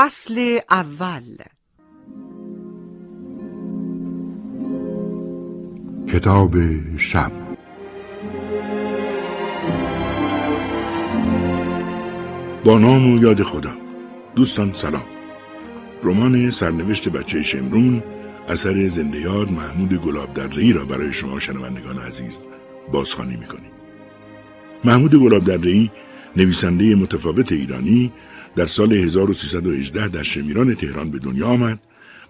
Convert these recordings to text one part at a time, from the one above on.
فصل اول. کتاب شب. با نام و یاد خدا. دوستان سلام. رمان سرنوشت بچه شمرون اثر زنده یاد محمود گلاب در را برای شما شنوندگان عزیز بازخوانی می‌کنیم. محمود گلاب در نویسنده متفاوت ایرانی در سال 1318 در شمیران تهران به دنیا آمد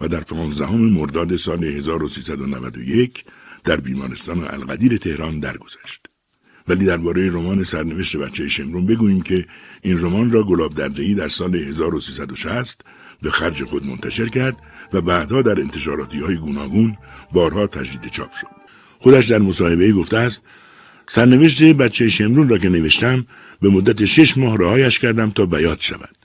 و در 15 مرداد سال 1391 در بیمارستان القدیر تهران درگذشت. ولی درباره رمان سرنوشت بچه شمرون بگوییم که این رمان را گلاب دردهی در سال 1360 به خرج خود منتشر کرد و بعدها در انتشاراتی های گوناگون بارها تجدید چاپ شد. خودش در مصاحبه گفته است سرنوشت بچه شمرون را که نوشتم به مدت شش ماه رهایش کردم تا بیاد شود.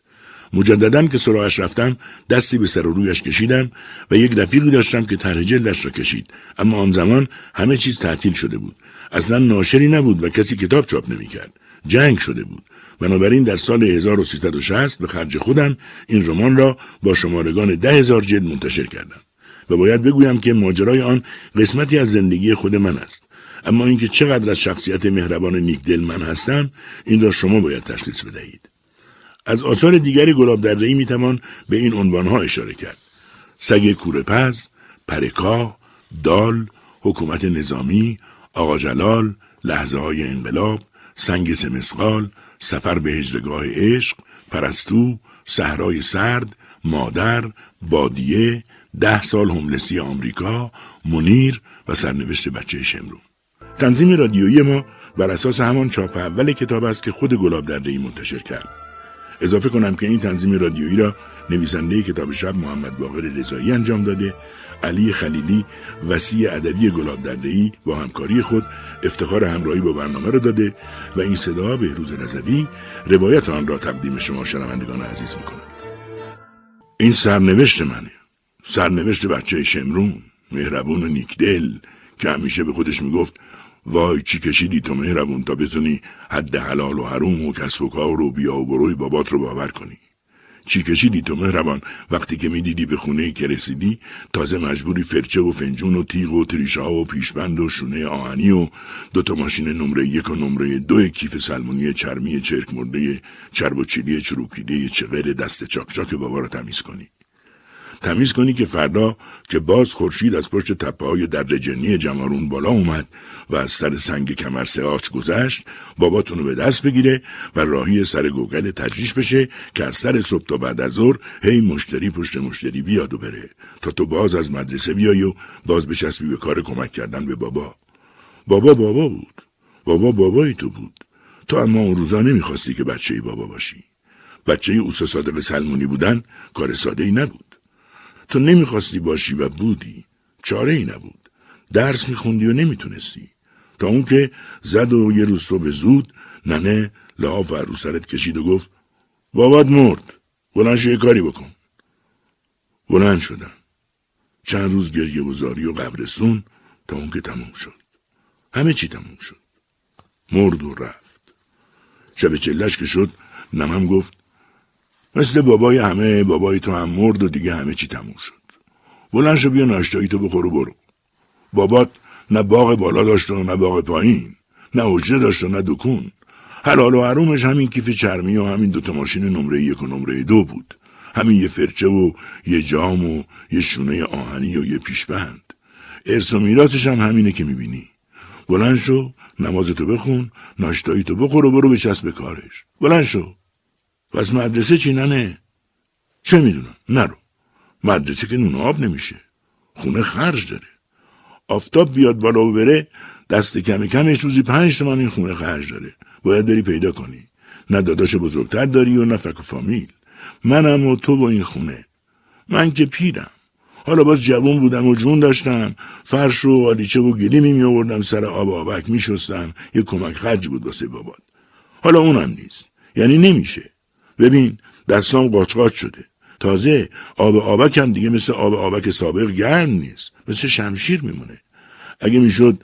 مجددا که سراغش رفتم دستی به سر و رویش کشیدم و یک رفیقی داشتم که طرح جلدش را کشید. اما آن زمان همه چیز تعطیل شده بود. اصلا ناشری نبود و کسی کتاب چاپ نمی‌کرد. جنگ شده بود. بنابراین در سال 1360 به خرج خودم این رمان را با شمارگان ده هزار جلد منتشر کردم. و باید بگویم که ماجرای آن قسمتی از زندگی خود من است. اما اینکه چقدر از شخصیت مهربان نیکدل من هستم این را شما باید تشخیص بدهید. از آثار دیگری گلاب دردهی می‌توان به این عنوانها اشاره کرد. سگ کورپز پرکاه دال حکومت نظامی آقا جلال لحظه های انقلاب سنگ سمسقال سفر به هجرگاه عشق پرستو صحرای سرد مادر بادیه ده سال هملسی آمریکا منیر و سرنوشت بچه شمرون. تنظیم رادیویی ما بر اساس همان چاپ اول کتاب است که خود گلاب ای منتشر کرد. اضافه کنم که این تنظیم رادیویی را نویسنده کتاب شب محمد باقر رضایی انجام داده علی خلیلی وسیع ادبی گلاب ای با همکاری خود افتخار همراهی با برنامه را داده و این صدا به روز رضوی روایت آن را تقدیم شما شنوندگان عزیز می‌کند. این سرنوشت منه. سرنوشت بچه شمرون مهربون و نیکدل که همیشه به خودش می‌گفت وای چی کشیدی تو مهربون تا بتونی حد حلال و حروم و کسب و کار و بیا و بروی بابات رو باور کنی. چی کشیدی تو مهربان؟ وقتی که می‌دیدی به خونه که رسیدی تازه مجبوری فرچه و فنجون و تیغ و تریشا و پیشبند و شونه آهنی و دوتا ماشین نمره یک و نمره دو کیف سلمونی چرمی چرک مرده چرب و چیلی چروکیده چغر دست چاک بابا رو تمیز کنی. تمیز کنی که فردا که باز خورشید از پشت تپه های در جنی جمارون بالا اومد و از سر سنگ کمر آچ گذشت باباتون رو به دست بگیره و راهی سر گوگل تجریش بشه که از سر صبح تا بعد از ظهر هی مشتری پشت مشتری بیاد و بره. تا تو باز از مدرسه بیای و باز بچسبی به کار کمک کردن به بابا. بابا بابا بود. بابا بابایی تو بود. تو اما اون روزا نمی‌خواستی که بچه بابا باشی. بچه اوسا صادق سلمونی بودن کار ساده ای نبود. تو نمی‌خواستی باشی و بودی. چاره ای نبود. درس میخوندی و نمی‌تونستی. تا اون که زد و یه روز صبح زود ننه لحاف و رو سرت کشید و گفت بابات مرد بلند یه کاری بکن. بلند شدم. چند روز گریه وزاری و قبرستون تا اون که تموم شد. همه چی تموم شد. مرد و رفت. شب چلش که شد نمم گفت مثل بابای همه بابای تو هم مرد و دیگه همه چی تموم شد. بلند شو بیا ناشتایی تو بخور و برو. بابات نه باغ بالا داشت و نه باغ پایین نه حجره داشت و نه دکون. حلال و حرومش همین کیف چرمی و همین دوتا ماشین نمره یک و نمره دو بود. همین یه فرچه و یه جام و یه شونه آهنی و یه پیشبند. ارث و میراثش هم همینه که می‌بینی. بلند شو نمازتو بخون ناشتایی تو بخور و برو بچسب به کارش. بلند شو. پس مدرسه چی ننه؟ چه می‌دونم؟ نرو. مدرسه که نون نمیشه. خونه خرج داره. آفتاب بیاد بالا و بره دست کم کمش روزی پنج تومن این خونه خرج داره. باید بری پیدا کنی. نه داداش بزرگتر داری و نه فک و فامیل. منم و تو با این خونه. من که پیرم. حالا باز جوون بودم و جون داشتم. فرش و آلیچه و گلی می آوردم سر آب آبک می شستم یه کمک خرج بود واسه بابات. حالا اونم نیست. یعنی نمیشه. ببین دستام قاچ شده. تازه آب آبک هم دیگه مثل آب آبک سابق گرم نیست. مثل شمشیر میمونه. اگه می‌شد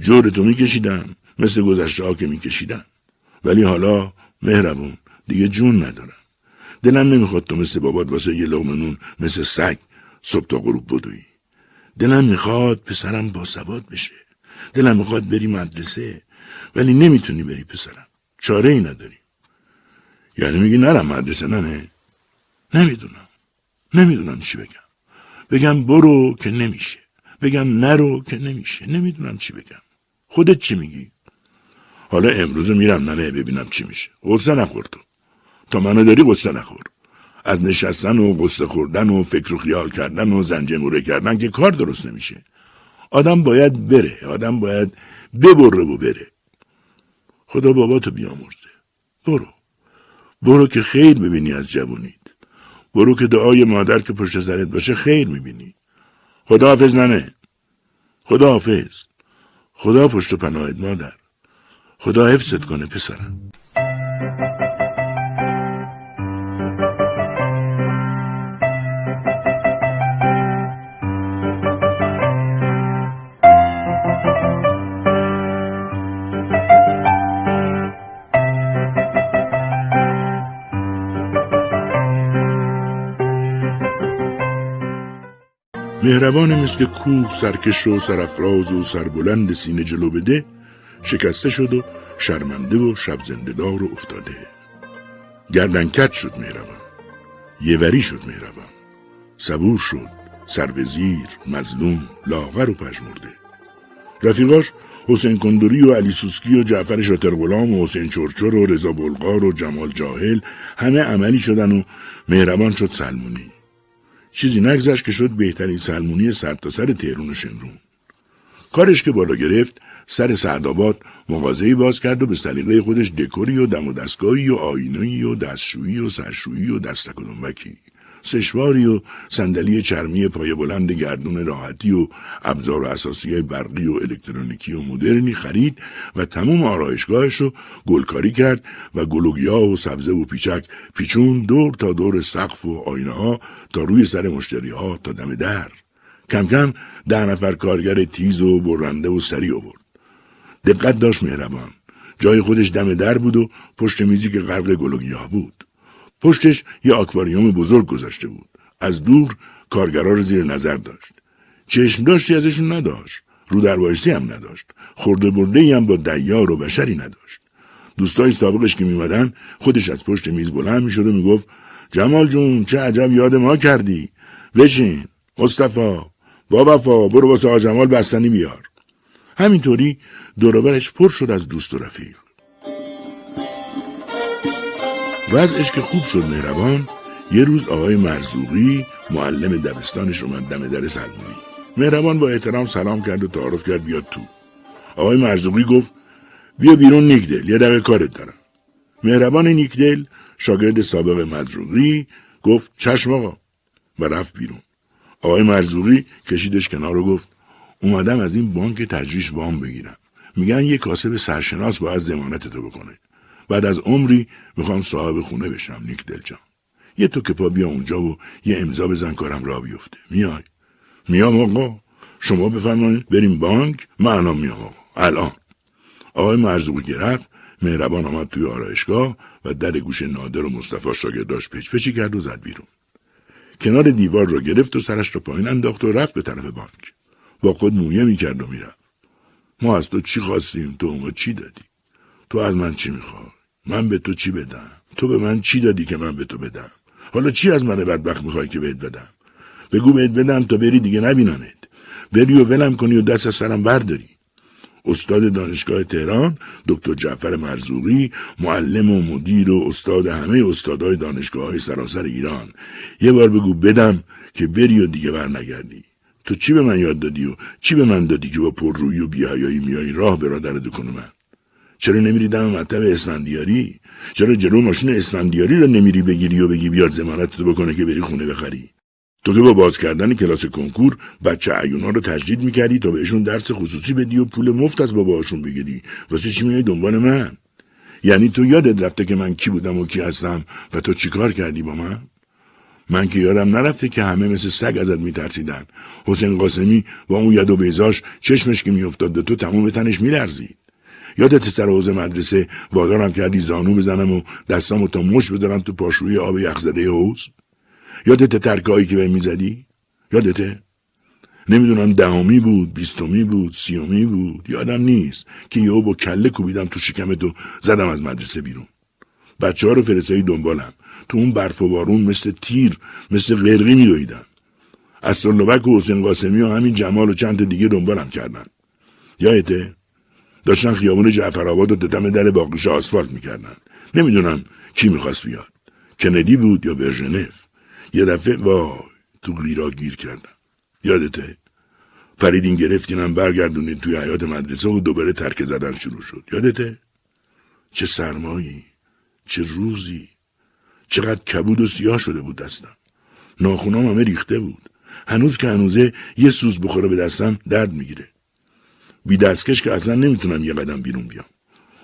جورتو میکشیدم مثل گذشته ها که میکشیدم ولی حالا مهربون دیگه جون ندارم. دلم نمی‌خواد تو مثل بابات واسه یه لغمه نون مثل سگ صبح تا غروب بدوی. دلم می‌خواد پسرم با سواد بشه. دلم می‌خواد بری مدرسه ولی نمی‌تونی بری پسرم. چاره ای نداری. یعنی میگی نرم مدرسه نه نمی‌دونم. نمی‌دونم چی بگم. بگم برو که نمیشه. بگم نرو که نمیشه. نمی‌دونم چی بگم. خودت چی میگی؟ حالا امروز میرم ننه ببینم چی میشه. غصه نخور تو. تا منو داری غصه نخور. از نشستن و قصه خوردن و فکر و خیال کردن و زنجموره کردن که کار درست نمیشه. آدم باید بره. آدم باید ببره و بره. خدا بابا تو بیامرزه. برو. برو که خیر ببینی از جوونید برو که دعای مادر که پشت سرت باشه خیر می‌بینی. خدا حافظ ننه. خدا حافظ خدا پشت و پناهت مادر. خدا حفظت کنه پسرم. مهربان مثل کوه سرکش و سرفراز و سربلند سینه جلو بده. شکسته شد و شرمنده و شب و افتاده. گردنکت شد مهربان. یوری شد مهربان. صبور شد. سربزیر مظلوم لاغر و پژمرده رفیقاش حسین کندوری و علی سوسکی و جعفر شاتر غلام و حسین چرچر و رضا بلغار و جمال جاهل همه عملی شدن و مهربان شد سلمونی. چیزی نگذشت که شد بهترین سلمونی سرتاسر سر تهرون و شمرون. کارش که بالا گرفت سر سعدآباد مغازه‌ای باز کرد و به سلیقه خودش دکوری و دم و دستگاهی و آینه‌ای و دستشویی و سرشویی و دستک سشواری و صندلی چرمی پای بلند گردون راحتی و ابزار و اساسی برقی و الکترونیکی و مدرنی خرید و تمام آرایشگاهش رو گلکاری کرد و گلوگیا و سبزه و پیچک پیچون دور تا دور سقف و آینه ها تا روی سر مشتری ها تا دم در. کم کم ده نفر کارگر تیز و برنده و سری آورد. دقت داشت مهربان. جای خودش دم در بود و پشت میزی که غرق گلوگیا بود. پشتش یه آکواریوم بزرگ گذاشته بود. از دور کارگرا رو زیر نظر داشت. چشم داشتی ازشون نداشت. رو دروایستی هم نداشت. خورده برده هم با دیار و بشری نداشت. دوستای سابقش که میمدن خودش از پشت میز بلند می‌شد و می‌گفت جمال جون چه عجب یاد ما کردی بشین مصطفی با وفا برو واسه جمال بستنی بیار همینطوری دوروبرش پر شد از دوست و رفیق وضعش که خوب شد مهربان. یه روز آقای مرزوقی معلم دبستانش اومد دم در سلمونی. مهربان با احترام سلام کرد و تعارف کرد بیاد تو. آقای مرزوقی گفت بیا بیرون نیکدل یه دقیقه کارت دارم. مهربان نیکدل شاگرد سابق مرزوقی گفت چشم آقا. و رفت بیرون. آقای مرزوقی کشیدش کنار و گفت اومدم از این بانک تجریش وام بگیرم. میگن یه کاسب سرشناس باید زمانت تو بکنه. بعد از عمری می‌خوام صاحب خونه بشم نیک دلجان یه تو که پا بیا اونجا و یه امضا بزن کارم را بیفته. میای؟ میام آقا. شما بفرمایید بریم بانک. من الان میام آقا. الان. آقای مرزوقی گرفت مهربان آمد توی آرایشگاه و در گوش نادر و مصطفی شاگرداش پچ پچی کرد و زد بیرون. کنار دیوار را گرفت و سرش را پایین انداخت و رفت به طرف بانک. با خود مویه می‌کرد و می‌رفت. ما از تو چی خواستیم؟ تو ما چی دادی؟ تو از من چی می‌خوای؟ من به تو چی بدم؟ تو به من چی دادی که من به تو بدم؟ حالا چی از من بدبخت می‌خوای که بهت بدم؟ بگو بهت بدم تا بری دیگه نبیننت بری و ولم کنی و دست از سرم برداری. استاد دانشگاه تهران دکتر جعفر مرزوقی معلم و مدیر و استاد همه استادای دانشگاه های سراسر ایران. یه بار بگو بدم که بری و دیگه بر نگردی تو چی به من یاد دادی و چی به من دادی که با پررویی و بیهیایی میایی راه برادر دکون من؟ چرا نمیری دم مطب اسفندیاری؟ چرا جلو ماشین اسفندیاری رو نمیری بگیری و بگی بیاد زمانت تو بکنه که بری خونه بخری؟ تو که با باز کردن کلاس کنکور بچه عیونا رو تجدید می‌کردی تا بهشون درس خصوصی بدی و پول مفت از باباشون بگیری. واسه چی میای دنبال من؟ یعنی تو یادت رفته که من کی بودم و کی هستم و تو چیکار کردی با من؟ من که یادم نرفته که همه مثل سگ ازت میترسیدن. حسین قاسمی با اون ید و بیزاش چشمش که میافتاد تو تمام تنش میلرزید یادت سر حوز مدرسه وادارم کردی زانو بزنم و دستامو تا مش بدارم تو پاشوی آب یخزده حوز یادت ترکایی که به می‌زدی؟ یادته نمی‌دونم دهمی بود بیستمی بود سیومی بود یادم نیست که یهو با کله کوبیدم تو شکم تو زدم از مدرسه بیرون. بچه ها رو فرستایی دنبالم. تو اون برف و بارون مثل تیر مثل غرقی میدویدم. از سلوبک و حسین قاسمی و همین جمال و چند دیگه دنبالم کردن. یادته داشتن خیابون جعفرآباد و دم در باقیش آسفالت می‌کردن. نمی‌دونم کی می‌خواست بیاد. کندی بود یا برژنف؟ یه دفعه وای تو غیرا گیر کردم. یادته؟ پریدین گرفتینم برگردونین توی حیات مدرسه و دوباره ترک زدن شروع شد. یادته؟ چه سرمایی چه روزی. چقدر کبود و سیاه شده بود دستم. ناخونام همه ریخته بود. هنوز که هنوزه یه سوز بخوره به دستم درد می‌گیره. بی دستکش که اصلا نمی‌تونم یه قدم بیرون بیام.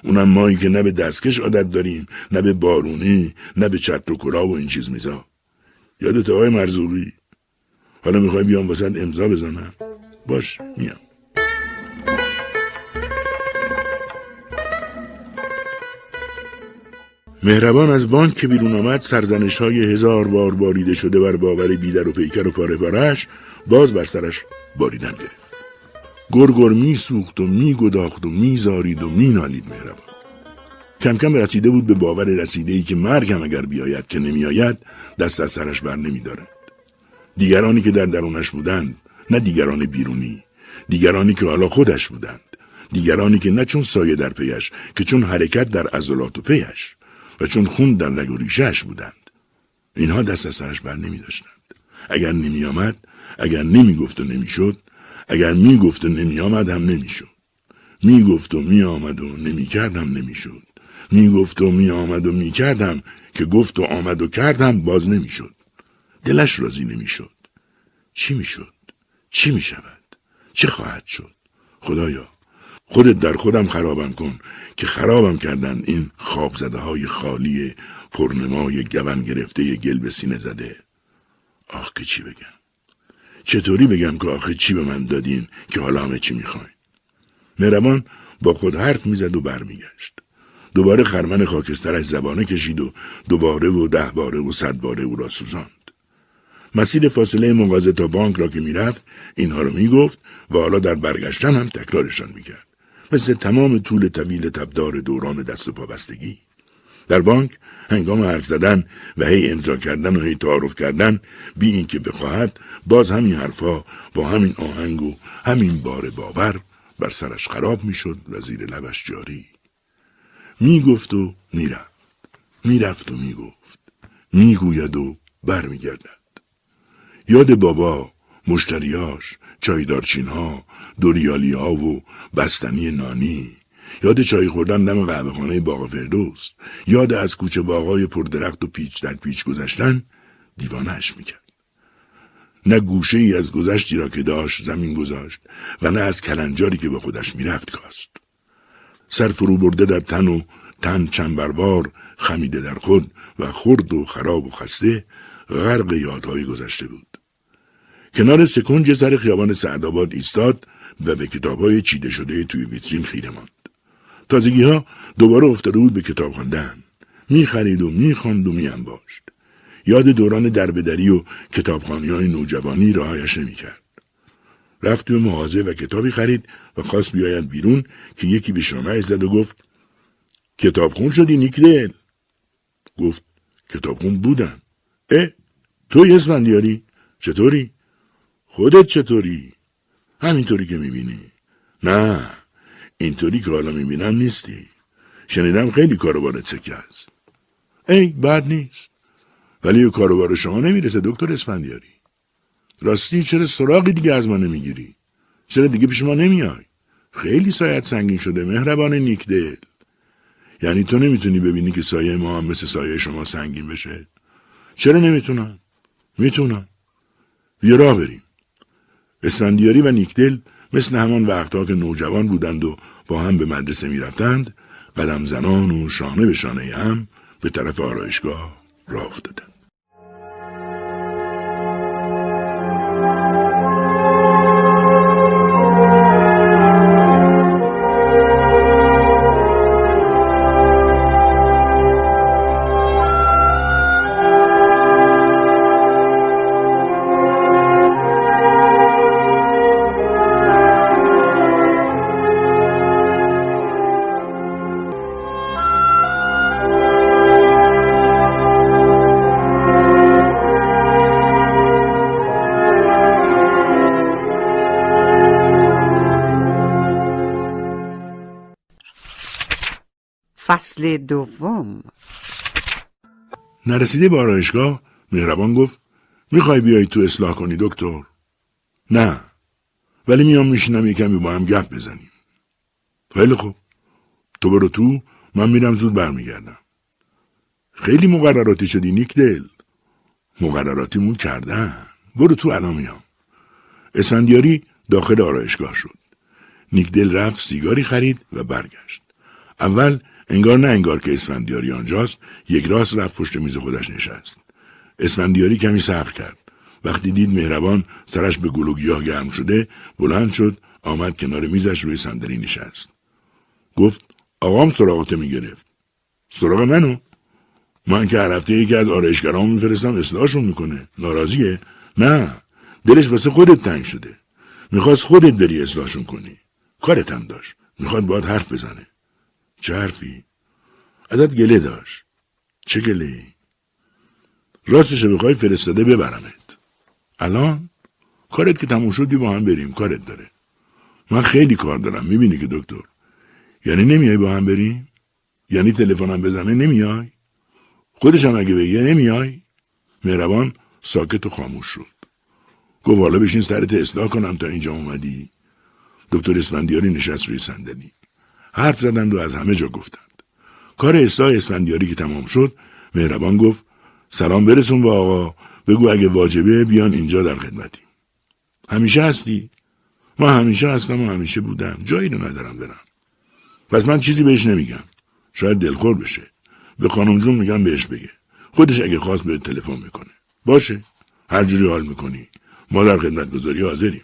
اونم مایی که نه به دستکش عادت داریم نه به بارونی نه به چتر و کلاه و این چیز میزا. یادت آقای مرزوری؟ حالا می‌خوای بیام واسه امضا بزنم. باش میام. مهربان از بانک که بیرون آمد سرزنش های هزار بار باریده شده بر باور بیدر و پیکر و پاره پارش باز بر سرش باریدن گرفت. گرگر می سوخت و می گداخت و می زارید و می نالید مهربان. کم کم رسیده بود به باور رسیده ای که مرگم اگر بیاید که نمیآید دست از سرش بر نمی دارد. دیگرانی که در درونش بودند نه دیگران بیرونی دیگرانی که حالا خودش بودند دیگرانی که نه چون سایه در پیش که چون حرکت در عضلات و پیش و چون خون در رگ و ریشهش بودند. اینها دست از سرش بر نمی داشتند اگر نمی آمد اگر نمی گفت و نمی شد اگر می گفت و نمی آمد هم می گفت و می آمد و نمی کردم نمی شد می گفت و می آمد و می کردم که گفت و آمد و کردم باز نمی شد دلش راضی نمی شد چی می شد چی می شود چه خواهد شد؟ خدایا خودت در خودم خرابم کن که خرابم کردن این خواب زده های خالی پرنمای گون گرفته گل به سینه زده. آخ که چی بگم؟ چطوری بگم که آخه چی به من دادین که حالا همه چی می‌خواین؟ مهربان با خود حرف می‌زد و برمیگشت. دوباره خرمن خاکسترش زبانه کشید و دوباره و ده باره و صد باره او را سوزاند. مسیر فاصله مغازه تا بانک را که می‌رفت اینها رو می‌گفت و حالا در برگشتن هم تکرارشان می‌کرد. مثل تمام طول طویل تبدار دوران دست و پابستگی. در بانک هنگام حرف زدن و هی امضا کردن و هی تعارف کردن بی اینکه بخواهد باز همین حرفها با همین آهنگ و همین بار باور بر سرش خراب می‌شد و زیر لبش جاری. می‌گفت و می‌رفت. می‌رفت و می‌گفت. می‌گوید و برمیگردد. یاد بابا مشتریاش چایدارچین ها دوریالی ها و بستنی نانی یاد چای خوردن دم قهوه خانه باغ فردوست یاد از کوچه باغای پردرخت و پیچ در پیچ گذشتن دیوانهش می‌کرد. نه گوشه ای از گذشتی را که داشت زمین گذاشت و نه از کلنجاری که به خودش می‌رفت کاست سر فرو برده در تن و تن چنبروار خمیده در خود و خرد و خراب و خسته غرق یادهای گذشته بود. کنار سکنج سر خیابان سعدآباد ایستاد و به کتابهای چیده شده توی ویترین خیره ماند. تازگی ها دوباره افتاده بود به کتاب خواندن. می‌خرید و می‌خواند و میانباشت. یاد دوران دربدری و کتابخانی های نوجوانی راهایش نمی‌کرد. رفت به مغازه و کتابی خرید و خواست بیاید بیرون که یکی به شامه زد و گفت کتابخون شدی نیکدل گفت کتابخون بودم اه تو اسفندیاری چطوری خودت چطوری همینطوری که می‌بینی نه اینطوری که حالا می‌بینم نیستی. شنیدم خیلی کاروبارت سکه است ای بد نیست. ولی کاروبار شما نمی‌رسه دکتر اسفندیاری. راستی چرا سراغی دیگه از ما نمی‌گیری؟ چرا دیگه پیش ما نمیای؟ خیلی سایت سنگین شده مهربان نیکدل. یعنی تو نمی‌تونی ببینی که سایه ما هم مثل سایه شما سنگین بشه؟ چرا نمی‌تونم؟ می‌تونم. بیا راه بریم. اسفندیاری و نیکدل مثل همان وقتها که نوجوان بودند و با هم به مدرسه می‌رفتند قدم زنان و شانه به شانه هم به طرف آرایشگاه راه افتادند فصل دوم. نرسیده به آرایشگاه؟ مهربان گفت. می‌خوای بیای تو اصلاح کنی دکتر؟ نه. ولی میام میشینم یکمی با هم گپ بزنیم. خیلی خوب. تو برو تو من میرم زود برمیگردم. خیلی مقرراتی شدی نیک دل مقرراتیمون کردن. برو تو الان میام. اسفندیاری داخل آرایشگاه شد. نیکدل رفت سیگاری خرید و برگشت. اول انگار نه انگار که اسفندیاری آنجاست یک راست رفت پشت میز خودش نشست. اسفندیاری کمی صبر کرد. وقتی دید مهربان سرش به گلوگیاه گرم شده بلند شد آمد کنار میزش روی صندلی نشست. گفت آقام سراغت می‌گرفت. سراغ منو؟ من که هر هفته یکی از آرایشگرام میفرستم اصلاحشون می‌کنه. ناراضیه؟ نه دلش واسه خودت تنگ شده. می‌خواست خودت بری اصلاحشون کنی. کارت هم داشت. می‌خواد باید حرف بزنه. چه حرفی. ازت گله داشت. چه گله ای؟ راستش بخوای فرستاده ببرمت. الان؟ کارت که تموم شدی با هم بریم. کارت داره. من خیلی کار دارم. می‌بینی که دکتر. یعنی نمیای با هم بریم؟ یعنی تلفنم بزنه نمیای؟ خودشم اگه بگه نمیای؟ مهربان ساکت و خاموش شد. گفت حالا بشین سرت اصلاح کنم تا اینجا اومدی. دکتر اسفندیاری نشست روی صندلی. حرف زدند و از همه جا گفتند. کار اصلاح اسفندیاری که تمام شد مهربان گفت سلام برسون با آقا. بگو اگه واجبه بیان اینجا در خدمتیم. همیشه هستی؟ ما همیشه هستم و همیشه بودم. جایی رو ندارم برم. پس من چیزی بهش نمیگم. شاید دلخور بشه. به خانم جون میگم بهش بگه. خودش اگه خواست به تلفن می‌کنه. باشه. هر جوری حال می‌کنی. ما در خدمت گذاری حاضریم.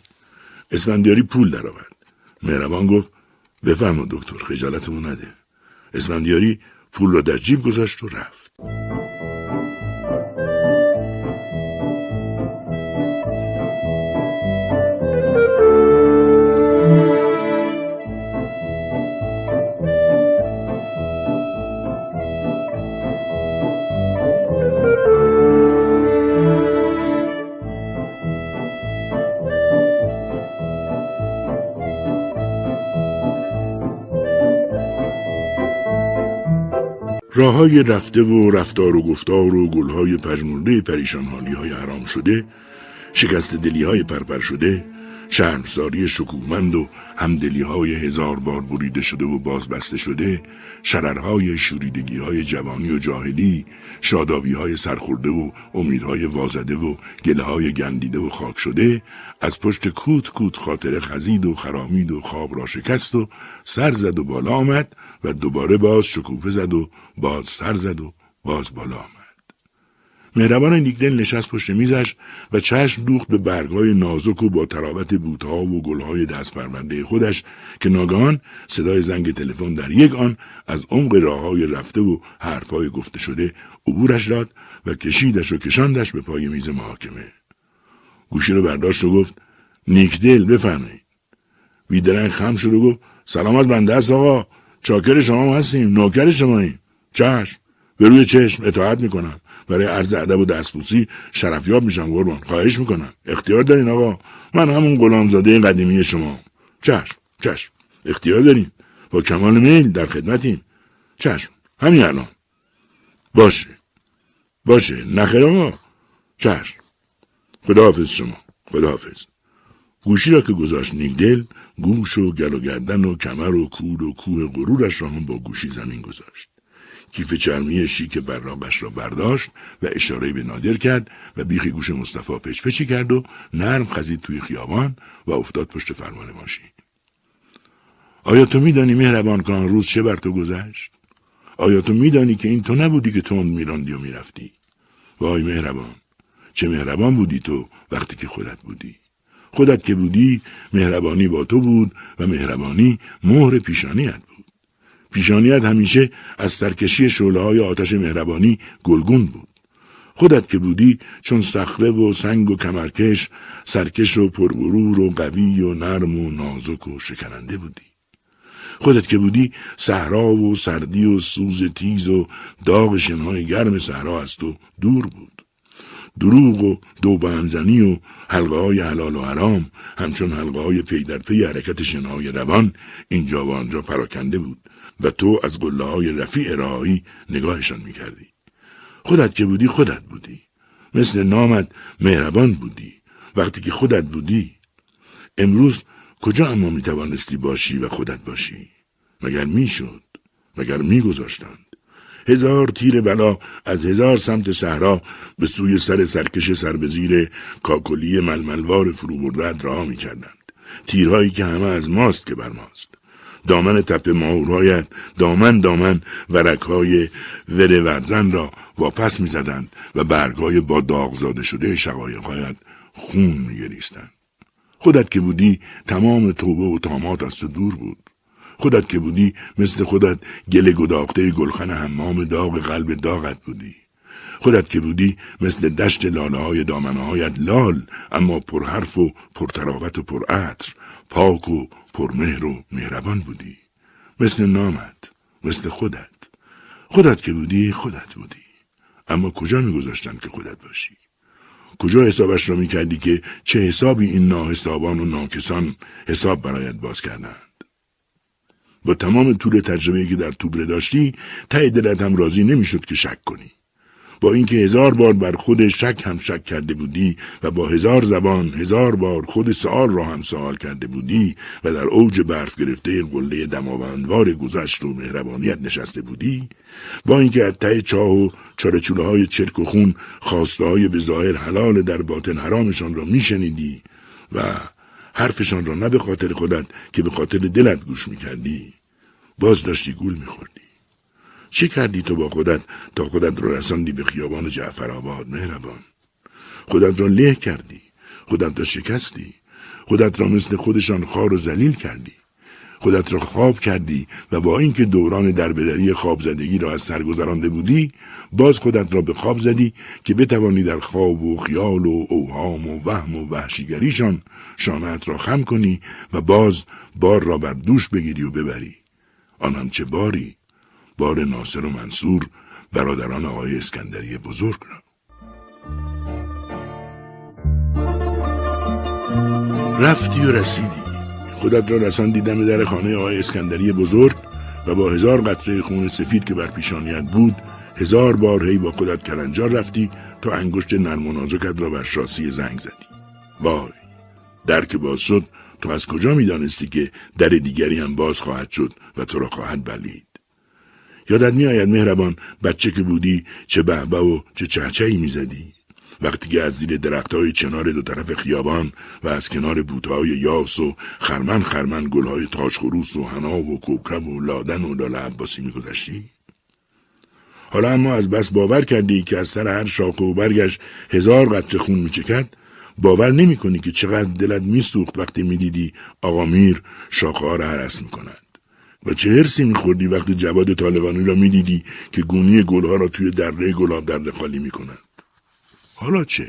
اسفندیاری پول درآورد. مهربان گفت بفرما دکتر خجالتمون نده. اسفندیاری پول را در جیب گذاشت و رفت. راه های رفته و رفتار و گفتار و گلهای پژمرده پریشان حالی های حرام شده شکست دلی های پرپر شده شرمساری شکومند و همدلی های هزار بار بریده شده و بازبسته شده شررهای شوریدگی های جوانی و جاهلی شادابی های سرخورده و امیدهای وازده و گله های گندیده و خاک شده از پشت کوت کوت خاطر خزید و خرامید و خواب را شکست و سر زد و بالا آمد و دوباره باز شکوفه زد و باز سر زد و باز بالا آمد. مهربان نیگدل نشست پشت میزش و چشم دوخت به برگهای نازک و با تراوت بوتها و گلهای دست پرونده خودش که ناگهان صدای زنگ تلفن در یک آن از عمق راههای رفته و حرفهای گفته شده عبورش داد و کشیدش و کشاندش به پای میز محاکمه. گوشی رو برداشت و گفت نیکدل بفرمایید. بیدرنگ خم شد و گفت سلامت بنده است آقا چاکر شما هستیم نوکر شماییم چشم. به روی چشم اطاعت می‌کنم برای عرض ادب و دستبوسی شرفیاب میشم قربان. خواهش می‌کنم. اختیار دارین آقا. من همون غلامزاده قدیمی شما. چشم. چشم. اختیار دارین. با کمال میل در خدمتیم. چشم. همین الان. باشه. باشه. نخیر آقا. چشم. خداحافظ شما. خداحافظ. گوشی را که گذاشت نیگدل گوش و گل و گردن و کمر و کود و کوه غرورش را هم با گوشی زمین گذاشت. کیف چرمی شیک برابش را برداشت و اشاره به نادر کرد و بیخی گوش مصطفی پچ پچی کرد و نرم خزید توی خیابان و افتاد پشت فرمان ماشین. آیا تو میدانی مهربان کان روز چه بر تو گذشت؟ آیا تو میدانی که این تو نبودی که تند میراندی و می‌رفتی؟ وای مهربان چه مهربان بودی تو وقتی که خودت بودی؟ خودت که بودی مهربانی با تو بود و مهربانی مهر پیشانیت بود. پیشانیت همیشه از سرکشی شعله های آتش مهربانی گلگون بود. خودت که بودی چون صخره و سنگ و کمرکش سرکش و پرغرور و قوی و نرم و نازک و شکننده بودی. خودت که بودی صحرا و سردی و سوز تیز و داغ شنهای گرم صحرا از تو دور بود. دروغ و دوبهمزنی و حلقه های حلال و حرام همچون حلقه های پی در پی حرکت شنهای روان اینجا و آنجا پراکنده بود و تو از قله های رفیع راهی نگاهشان می‌کردی. خودت که بودی خودت بودی. مثل نامت مهربان بودی. وقتی که خودت بودی امروز کجا اما می توانستی باشی و خودت باشی؟ مگر می‌شد؟ مگر میگذاشتند؟ هزار تیر بلا از هزار سمت صحرا به سوی سر سرکش سر به زیر کاکلی ململوار فرو برده راه می کردند. تیرهایی که همه از ماست که بر ماست. دامن تپه ماهورهایت دامن دامن ورکهای وره ورزن را واپس می زدند و برگای با داغ زاده شده شقایقهایت خون می گریستند. خودت که بودی تمام توبه و تامات از تو دور بود. خودت که بودی مثل خودت گل گداخته گلخن حمام داغ قلب داغت بودی. خودت که بودی مثل دشت لاله های دامنه هایت لال اما پرحرف و پرتراوت و پرعطر پاک و پرمهر و مهربان بودی. مثل نامت مثل خودت خودت که بودی خودت بودی. اما کجا میگذاشتن که خودت باشی؟ کجا حسابش را می‌کردی که چه حسابی این ناحسابان و ناکسان حساب برایت باز کردند؟ با تمام طول تجربه که در توبره داشتی ته دلت هم راضی نمی‌شد که شک کنی. با اینکه هزار بار بر خود شک هم شک کرده بودی و با هزار زبان هزار بار خود سوال را هم سوال کرده بودی و در اوج برف گرفته قله دماوندوار گذشت و مهربانیت نشسته بودی با اینکه از ته چاه و چارچوله های چرک و خون خواسته های به ظاهر حلال در باطن حرامشان را میشنیدی و حرفشان را نه به خاطر خودت که به خاطر دلت گوش می‌کردی. باز داشتی گول میخوردی. چه کردی تو با خودت تا خودت را رساندی به خیابان جعفر آباد مهربان؟ خودت را له کردی خودت را شکستی خودت را مثل خودشان خار و ذلیل کردی. خودت را خواب کردی و با اینکه دوران دربدری خواب زدگی را از سر گذرانده بودی باز خودت را به خواب زدی که بتوانی در خواب و خیال و اوهام و وهم و وحشیگریشان شانت را خم کنی و باز بار را بر دوش بگیری و ببری. آن چه باری؟ بار ناصر و منصور برادران آقای اسکندری بزرگ را. رفتی و رسیدی. خودت را رساندی دم در خانه آقای اسکندری بزرگ و با هزار قطره خون سفید که بر پیشانیت بود هزار بار هی با خودت کلنجار رفتی تا انگشت نرم و نازکت را بر شاسی زنگ زدی. وای! در که باز شد تو از کجا می‌دانستی که در دیگری هم باز خواهد شد و تو را خواهد بلید؟ یادت میآید مهربان بچه که بودی چه بهبه و چه چهچهی می‌زدی؟ وقتی که از زیر درختهای چنار دو طرف خیابان و از کنار بوتهای یاس و خرمن خرمن گلهای تاجخروس و حنا و کوکب و لادن و لاله عباسی میگذشتی؟ حالا اما از بس باور کردی که از سر هر شاخه و برگش هزار قطره خون میچکد؟ باور نمی کنی که چقدر دلت میسوخت وقتی می‌دیدی آقا میر شاخه ها را حرس می‌کند و چه حرسی میخوردی وقتی جواد طالبانی را می‌دیدی که گونی گلها را توی دره گلاب درده خالی می‌کند حالا چه؟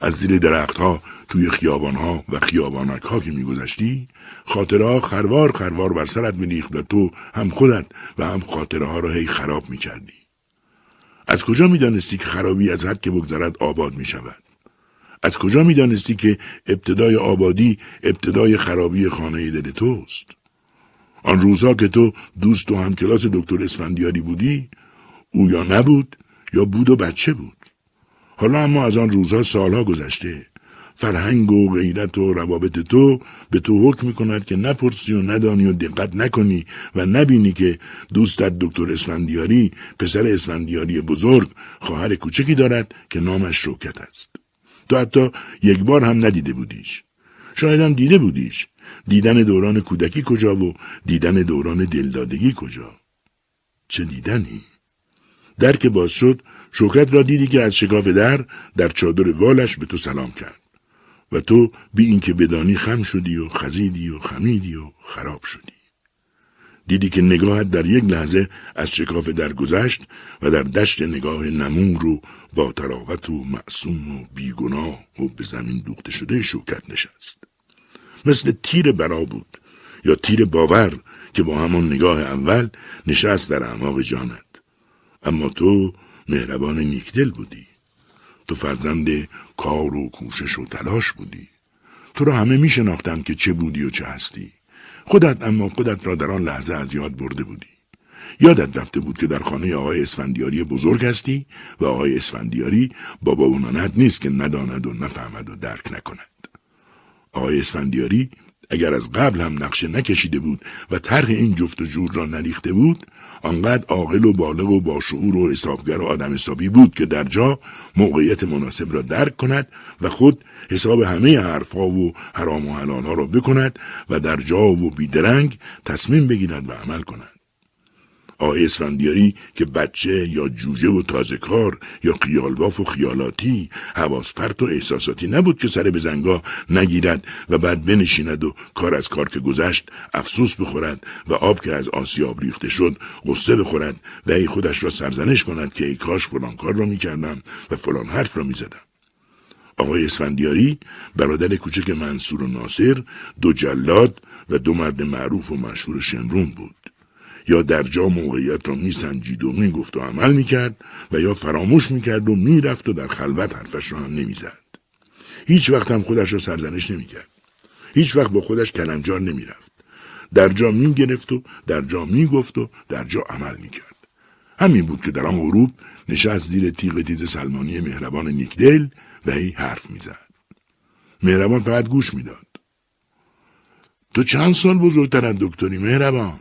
از زیر درختها توی خیابانها و خیابانک ها که میگذشتی خاطرها خروار خروار بر سرت میریخت و تو هم خودت و هم خاطره ها را هی خراب می‌کردی. از کجا می‌دانستی که خرابی از حد که بگذرد آباد می‌شود؟ از کجا می‌دانستی که ابتدای آبادی ابتدای خرابی خانه دل توست؟ آن روزها که تو دوست و همکلاس دکتر اسفندیاری بودی او یا نبود یا بود و بچه بود. حالا اما از آن روزها سالها گذشته. فرهنگ و غیرت و روابط تو به تو حکم می‌کند که نپرسی و ندانی و دقت نکنی و نبینی که دوستت دکتر اسفندیاری پسر اسفندیاری بزرگ خواهر کوچکی دارد که نامش شوکت است. تو حتی یک بار هم ندیده بودیش. شاید هم دیده بودیش. دیدن دوران کودکی کجا و دیدن دوران دلدادگی کجا؟ چه دیدنی؟ در که باز شد شوکت را دیدی که از شکاف در در چادر والش به تو سلام کرد. و تو بی اینکه بدانی خم شدی و خزیدی و خمیدی و خراب شدی. دیدی که نگاهت در یک لحظه از شکاف در گذشت و در دشت نگاه نمور و با تراوت و معصوم و بیگناه و به زمین دوخته شده شوکت نشست. مثل تیر برا بود یا تیر باور که با همان نگاه اول نشست در اعماق جانت. اما تو مهربان نیکدل بودی. تو فرزند کار و کوشش و تلاش بودی. تو را همه می شناختند که چه بودی و چه هستی. خودت اما خودت را در آن لحظه از یاد برده بودی. یادت رفته بود که در خانه آقای اسفندیاری بزرگ هستی و آقای اسفندیاری بابا و نانت نیست که نداند و نفهمد و درک نکند. آقای اسفندیاری اگر از قبل هم نقشه نکشیده بود و طرح این جفت و جور را نریخته بود آنقدر عاقل و بالغ و باشعور و حسابگر و آدم حسابی بود که در جا موقعیت مناسب را درک کند و خود حساب همه حرفها و حرام و حلالها را بکند و در جا و بیدرنگ تصمیم بگیرد و عمل کند. آقای اسفندیاری که بچه یا جوجه و تازه کار یا خیالباف و خیالاتی حواس پرت و احساساتی نبود که سر به زنگا نگیرد و بعد بنشیند و کار از کار که گذشت افسوس بخورد و آب که از آسیاب ریخته شد غصه بخورد و ای خودش را سرزنش کند که ای کاش فلان کار را می‌کردم و فلان حرف را می‌زدم. آقای اسفندیاری برادر کوچک منصور و ناصر دو جلاد و دو مرد معروف و مشهور شمرون بود. یا در جا موقعیت را میسنجید و می‌گفت و عمل می‌کرد و یا فراموش می‌کرد و می‌رفت و در خلوت حرفش را هم نمی‌زد. هیچ وقت هم خودش را سرزنش نمی‌کرد. هیچ وقت با خودش کلنجار نمی‌رفت. در جا می‌گرفت و در جا می‌گفت و در جا عمل می‌کرد. همین بود که در آن غروب نشست زیر تیغ تیز سلمانی مهربان نیکدل و هی حرف می‌زد. مهربان فقط گوش می‌داد. تو چند سال بزرگتر از دکتری مهربان؟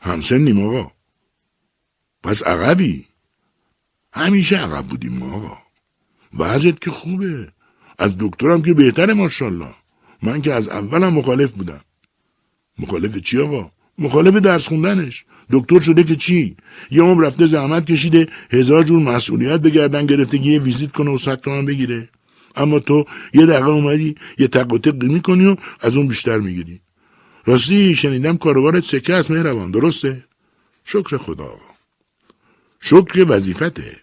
همسنیم آقا. پس عقبی. همیشه عقب بودیم ما آقا. وضعت که خوبه. از دکترم که بهتره ماشاءالله. من که از اولم مخالف بودم. مخالف چی آقا؟ مخالف درس خوندنش. دکتر شده که چی؟ یه عمر رفته زحمت کشیده هزار جور مسئولیت به گردن گرفته یه ویزیت کنه و صد تومن بگیره. اما تو یه دقیقه اومدی یه تق و می‌کنی و از اون بیشتر می‌گیری. راستی شنیدم کاروبارت سکه است مهربان درسته؟ شکر خدا. شکر وظیفته.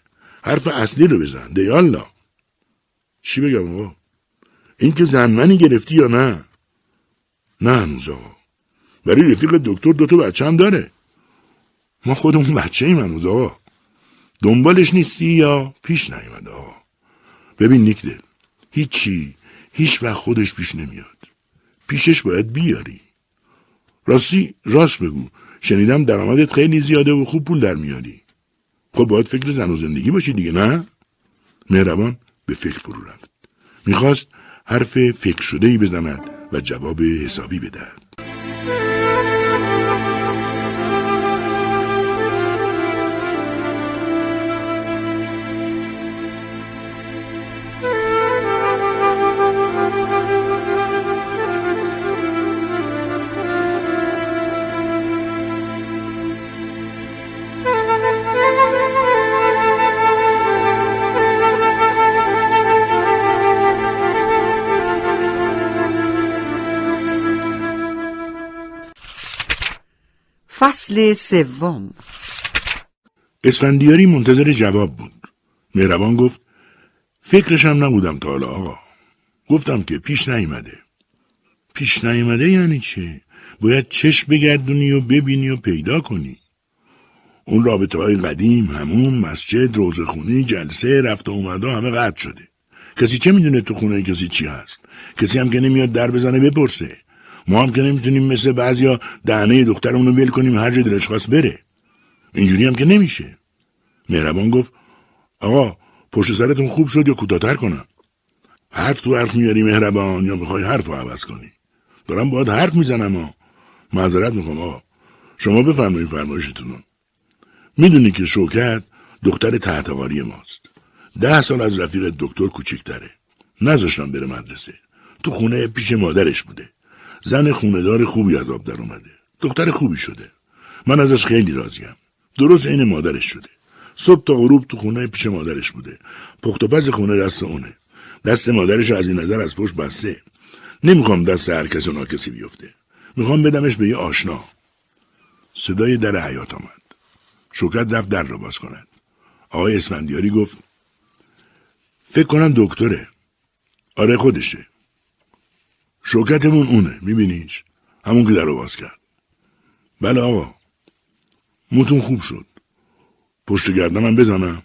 حرف اصلی رو بزن. دیالا چی بگم آقا؟ این که زنمنی گرفتی یا نه؟ نه هنوز آقا. برای رفیق دکتر دوتا بچه هم داره. ما خودمون بچه ایم هنوز آقا. دنبالش نیستی یا پیش نیومده آقا؟ ببین نیکدل هیچی هیچ وقت خودش پیش نمیاد. پیشش باید بیاری. راستی راست بگو. شنیدم درآمدت خیلی زیاده و خوب پول در میاری. خب باید فکر زن و زندگی باشی دیگه نه؟ مهربان به فکر فرو رفت. می‌خواست حرف فکر شده ای بزند و جواب حسابی بدهد. فصل سوم اسفندیاری منتظر جواب بود. مهربان گفت فکرشم نبودم تا حالا آقا. گفتم که پیش نیامده. پیش نیامده یعنی چه؟ باید چشم بگردونی و ببینی و پیدا کنی. اون رابطه های قدیم، همون، مسجد، روزخونی، جلسه، رفت و اومده همه قطع شده. کسی چه می‌دونه تو خونه کسی چی هست؟ کسی هم که نمیاد در بزنه بپرسه. ما هم که نمی‌تونیم مثل بعضیا دهنه دخترمون رو ول کنیم هر جا دلش خواست بره. اینجوری هم که نمیشه. مهربان گفت آقا پشت سرتون خوب شد یا کوتاهتر کنم؟ حرف تو حرف میاری مهربان یا می‌خوای حرف رو عوض کنی؟ دارم باید حرف می‌زنم ها. معذرت می‌خوام آقا. شما بفرمایید فرمایشتون رو می‌دونی که شوکت دختر تحتواری ماست. ده سال از رفیق دکتر کوچکتره. نذاشتم بره مدرسه. تو خونه پیش مادرش بوده. زن خوندار خوبی از آب در اومده. دختر خوبی شده. من ازش خیلی راضیم. درست عین مادرش شده. صبح تا غروب تو خونه پیش مادرش بوده. پخت و پز خونه دست اونه. دست مادرش از این نظر از پشت بسته. نمی‌خوام دست هر کسی و ناکسی بیفته. می‌خوام بدمش به یه آشنا. صدای در حیات آمد. شوکت رفت در را باز کند. آقای اسفندیاری گفت فکر کنم دکتره. آره خودشه. شوکتمون اونه میبینیش همون که در رو باز کرد. بله آقا. موتون خوب شد. پشت گردنم بزنم.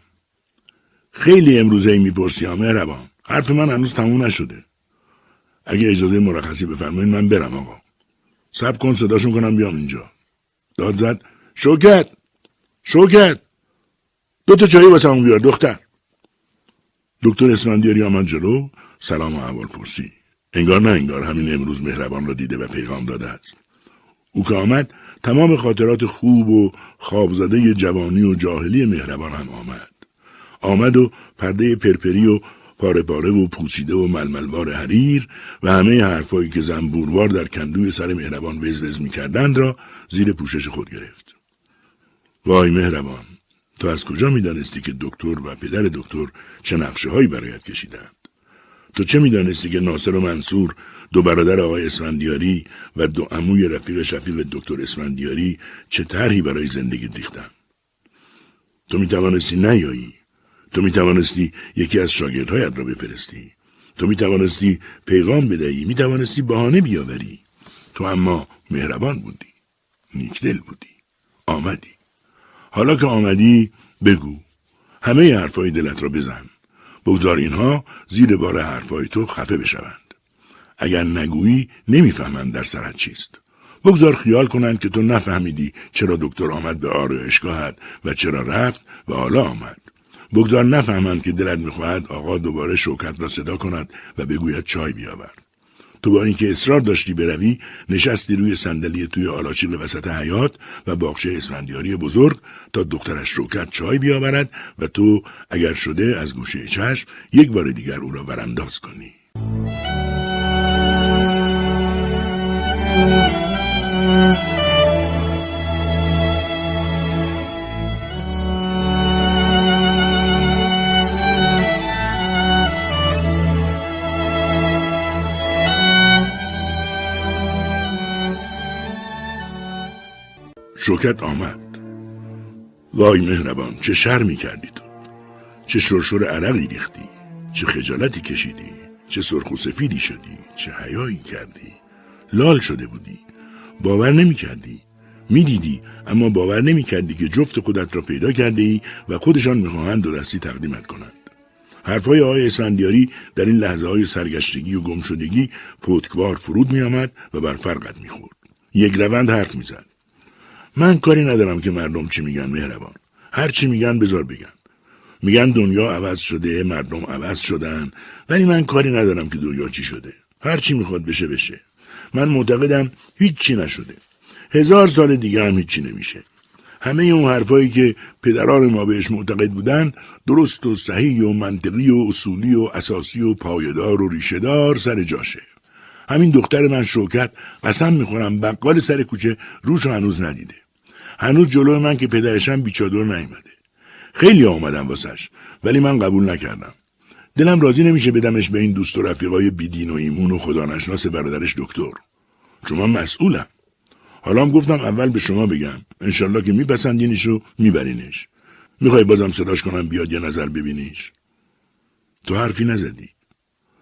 خیلی امروزه ای می‌پرسی مهربان. حرف من هنوز تموم نشده. اگه اجازه مرخصی بفرمایید من برم آقا. سب کن صداشون کنم بیام اینجا. داد زد. شوکت! شوکت! دو تا چایی واسه بیار دختر. دکتر اسفندیاری آمد جلو. سلام و احوال پرسی. انگار نه انگار همین امروز مهربان را دیده و پیغام داده است او که آمد تمام خاطرات خوب و خوابزده جوانی و جاهلی مهربان هم آمد آمد و پرده پرپری و پاره پاره و پوسیده و ململوار حریر و همه حرفایی که زنبوروار در کندوی سر مهربان وزوز می‌کردند را زیر پوشش خود گرفت. وای مهربان تو از کجا می‌دانستی که دکتر و پدر دکتر چه نقشه هایی برایت کشیدند؟ تو چه می‌دانستی که ناصر و منصور دو برادر آقای اسفندیاری و دو عموی رفیق شفیق دکتر اسفندیاری چه طرحی برای زندگی ریختند؟ تو می‌توانستی نیایی تو می توانستی یکی از شاگردهایت را بفرستی. تو می توانستی پیغام بدهی. می توانستی بهانه بیاوری. تو اما مهربان بودی. نیکدل بودی. آمدی. حالا که آمدی بگو. همه حرفای دلت را بزن. بگذار اینها زیر بار حرفای تو خفه بشوند. اگر نگویی نمی‌فهمند در سرت چیست. بگذار خیال کنند که تو نفهمیدی چرا دکتر آمد به آرایشگاهت و چرا رفت و حالا آمد. بگذار نفهمند که دلت می‌خواهد آقا دوباره شوکت را صدا کند و بگوید چای بیاور تو با اینکه اصرار داشتی بروی نشستی روی صندلی توی آلاچیق وسط حیات و باغچه اسفندیاری بزرگ تا دخترش شوکت چای بیاورد و تو اگر شده از گوشه چشم یک بار دیگر او را ورانداز کنی. شوکت آمد. وای مهربان چه شرمی کردی تو؟ چه شرشور عرقی ریختی؟ چه خجالتی کشیدی؟ چه سرخ و سفیدی شدی؟ چه حیایی کردی؟ لال شده بودی. باور نمی کردی می دیدی اما باور نمی کردی که جفت خودت را پیدا کرده ای و خودشان می‌خواهند دو دستی تقدیمت کنند. حرفهای آقای اسفندیاری در این لحظه های سرگشتگی و گمشدگی پتکوار فرود می آمد و بر فرقت می خورد. یک روند حرف می‌زد. من کاری ندارم که مردم چی میگن مهربان. هر چی میگن بذار بگن. میگن دنیا عوض شده مردم عوض شدن ولی من کاری ندارم که دنیا چی شده. هر چی می‌خواد بشه بشه. من معتقدم هیچی نشده. هزار سال دیگه هم هیچی نمیشه. همه اون حرفایی که پدران ما بهش معتقد بودن درست و صحیح و منطقی و اصولی و اساسی و پایدار و ریشهدار سر جاشه. همین دختر من شوکت قسم می‌خورم بقال سر کوچه روشو هنوز ندیده. هنوز جلو من که پدرشم بیچادر نیومده. خیلی آمدم واسش ولی من قبول نکردم. دلم راضی نمیشه بدمش به این دوست و رفیقای بیدین و ایمون و خدا نشناس برادرش دکتر. چون من مسئولم. حالا هم گفتم اول به شما بگم. انشالله که میپسندینش و میبرینش. می‌خوای بازم صداش کنم بیاد یه نظر ببینیش؟ تو حرفی نزدی.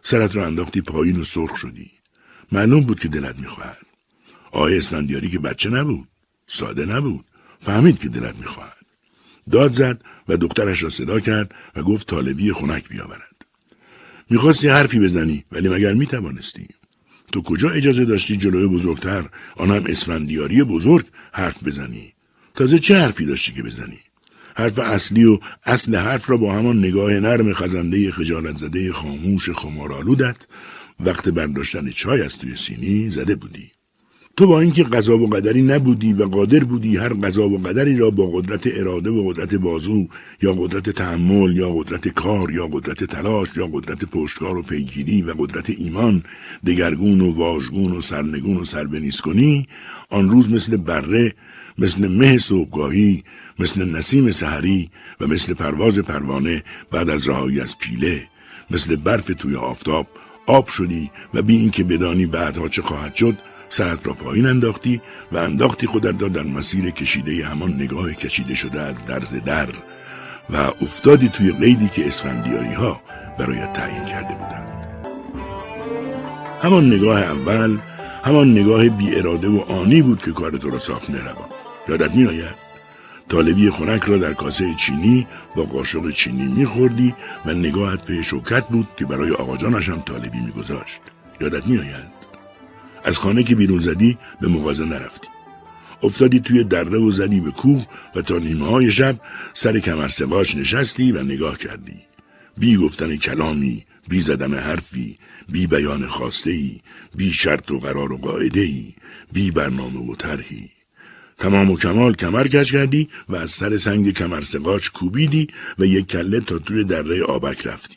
سرت رو انداختی پایین و سرخ شدی. معلوم بود که دلت می‌خواهد. آقای اسفندیاری که بچه نبود. ساده نبود. فهمید که دلت می‌خواهد. داد زد و دخترش را صدا کرد و گفت طالبی خنک بیاورد. می‌خواستی حرفی بزنی ولی مگر می‌توانستی؟ تو کجا اجازه داشتی جلوی بزرگتر آن اسفندیاری بزرگ حرف بزنی؟ تازه چه حرفی داشتی که بزنی؟ حرف اصلی و اصل حرف را با همان نگاه نرم خزنده خجالت زده خاموش خمارالودت وقت برداشتن چای از توی سینی زده بودی. تو با اینکه قضا و قدری نبودی و قادر بودی هر قضا و قدری را با قدرت اراده و قدرت بازو یا قدرت تحمل یا قدرت کار یا قدرت تلاش یا قدرت پشتکار و پیگیری و قدرت ایمان دگرگون و واژگون و سرنگون و سربنیز کنی آن روز مثل بره مثل مه صبحگاهی مثل نسیم سحری و مثل پرواز پروانه بعد از رهایی از پیله مثل برف توی آفتاب آب شدی و بی اینکه بدانی بعدها چه خواهد شد سرت را پایین انداختی و انداختی خودت را در مسیر کشیده همان نگاه کشیده شده از درز در و افتادی توی قیدی که اسفندیاری ها برایت تعیین کرده بودند. همان نگاه اول همان نگاه بی اراده و آنی بود که کار تو را ساخت نروا یادت می آید؟ طالبی خنک را در کاسه چینی با قاشق چینی میخوردی و نگاهت به شوکت بود که برای آقاجانش هم طالبی میگذاشت. یادت میآید؟ از خانه که بیرون زدی به مغازه نرفتی افتادی توی دره و زدی به کوه و تا نیمه های شب سر کمر سواش نشستی و نگاه کردی. بی گفتن کلامی، بی زدن حرفی، بی بیان خواسته ای، بی شرط و قرار و قاعده ای، بی برنامه و طرحی. تمام و کمال کمر کش کردی و از سر سنگ کمر سقاچ کوبیدی و یک کله تا توی دره آبک رفتی.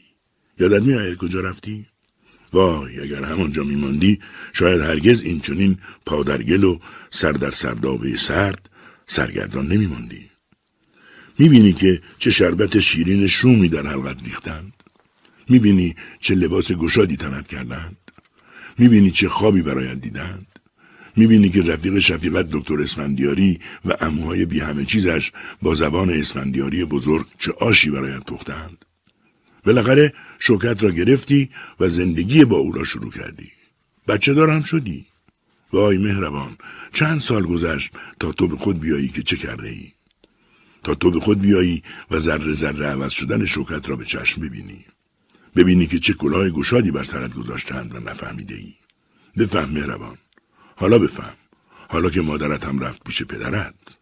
یادت میآید کجا رفتی؟ وای اگر همانجا میماندی شاید هرگز این چنین پادرگل و سر در سردابه سرد سرگردان نمیماندی. می‌بینی که چه شربت شیرین شومی در حلقت ریختند؟ می‌بینی چه لباس گشادی تنت کردند؟ می‌بینی چه خوابی برایت دیدند؟ می‌بینی که رفیق شفیقت دکتر اسفندیاری و اموهای بی همه چیزش با زبان اسفندیاری بزرگ چه آشی برایت پختند؟ بالاخره شوکت را گرفتی و زندگی با او را شروع کردی. بچه دارم شدی. وای مهربان چند سال گذشت تا تو به خود بیایی که چه کرده ای. تا تو به خود بیایی و ذره ذره عوض شدن شوکت را به چشم ببینی. ببینی که چه کلاه گشادی بر سرت گذاشتند و نفهمیده ای. بفهم مهربان. حالا بفهم. حالا که مادرت هم رفت پیش پدرت.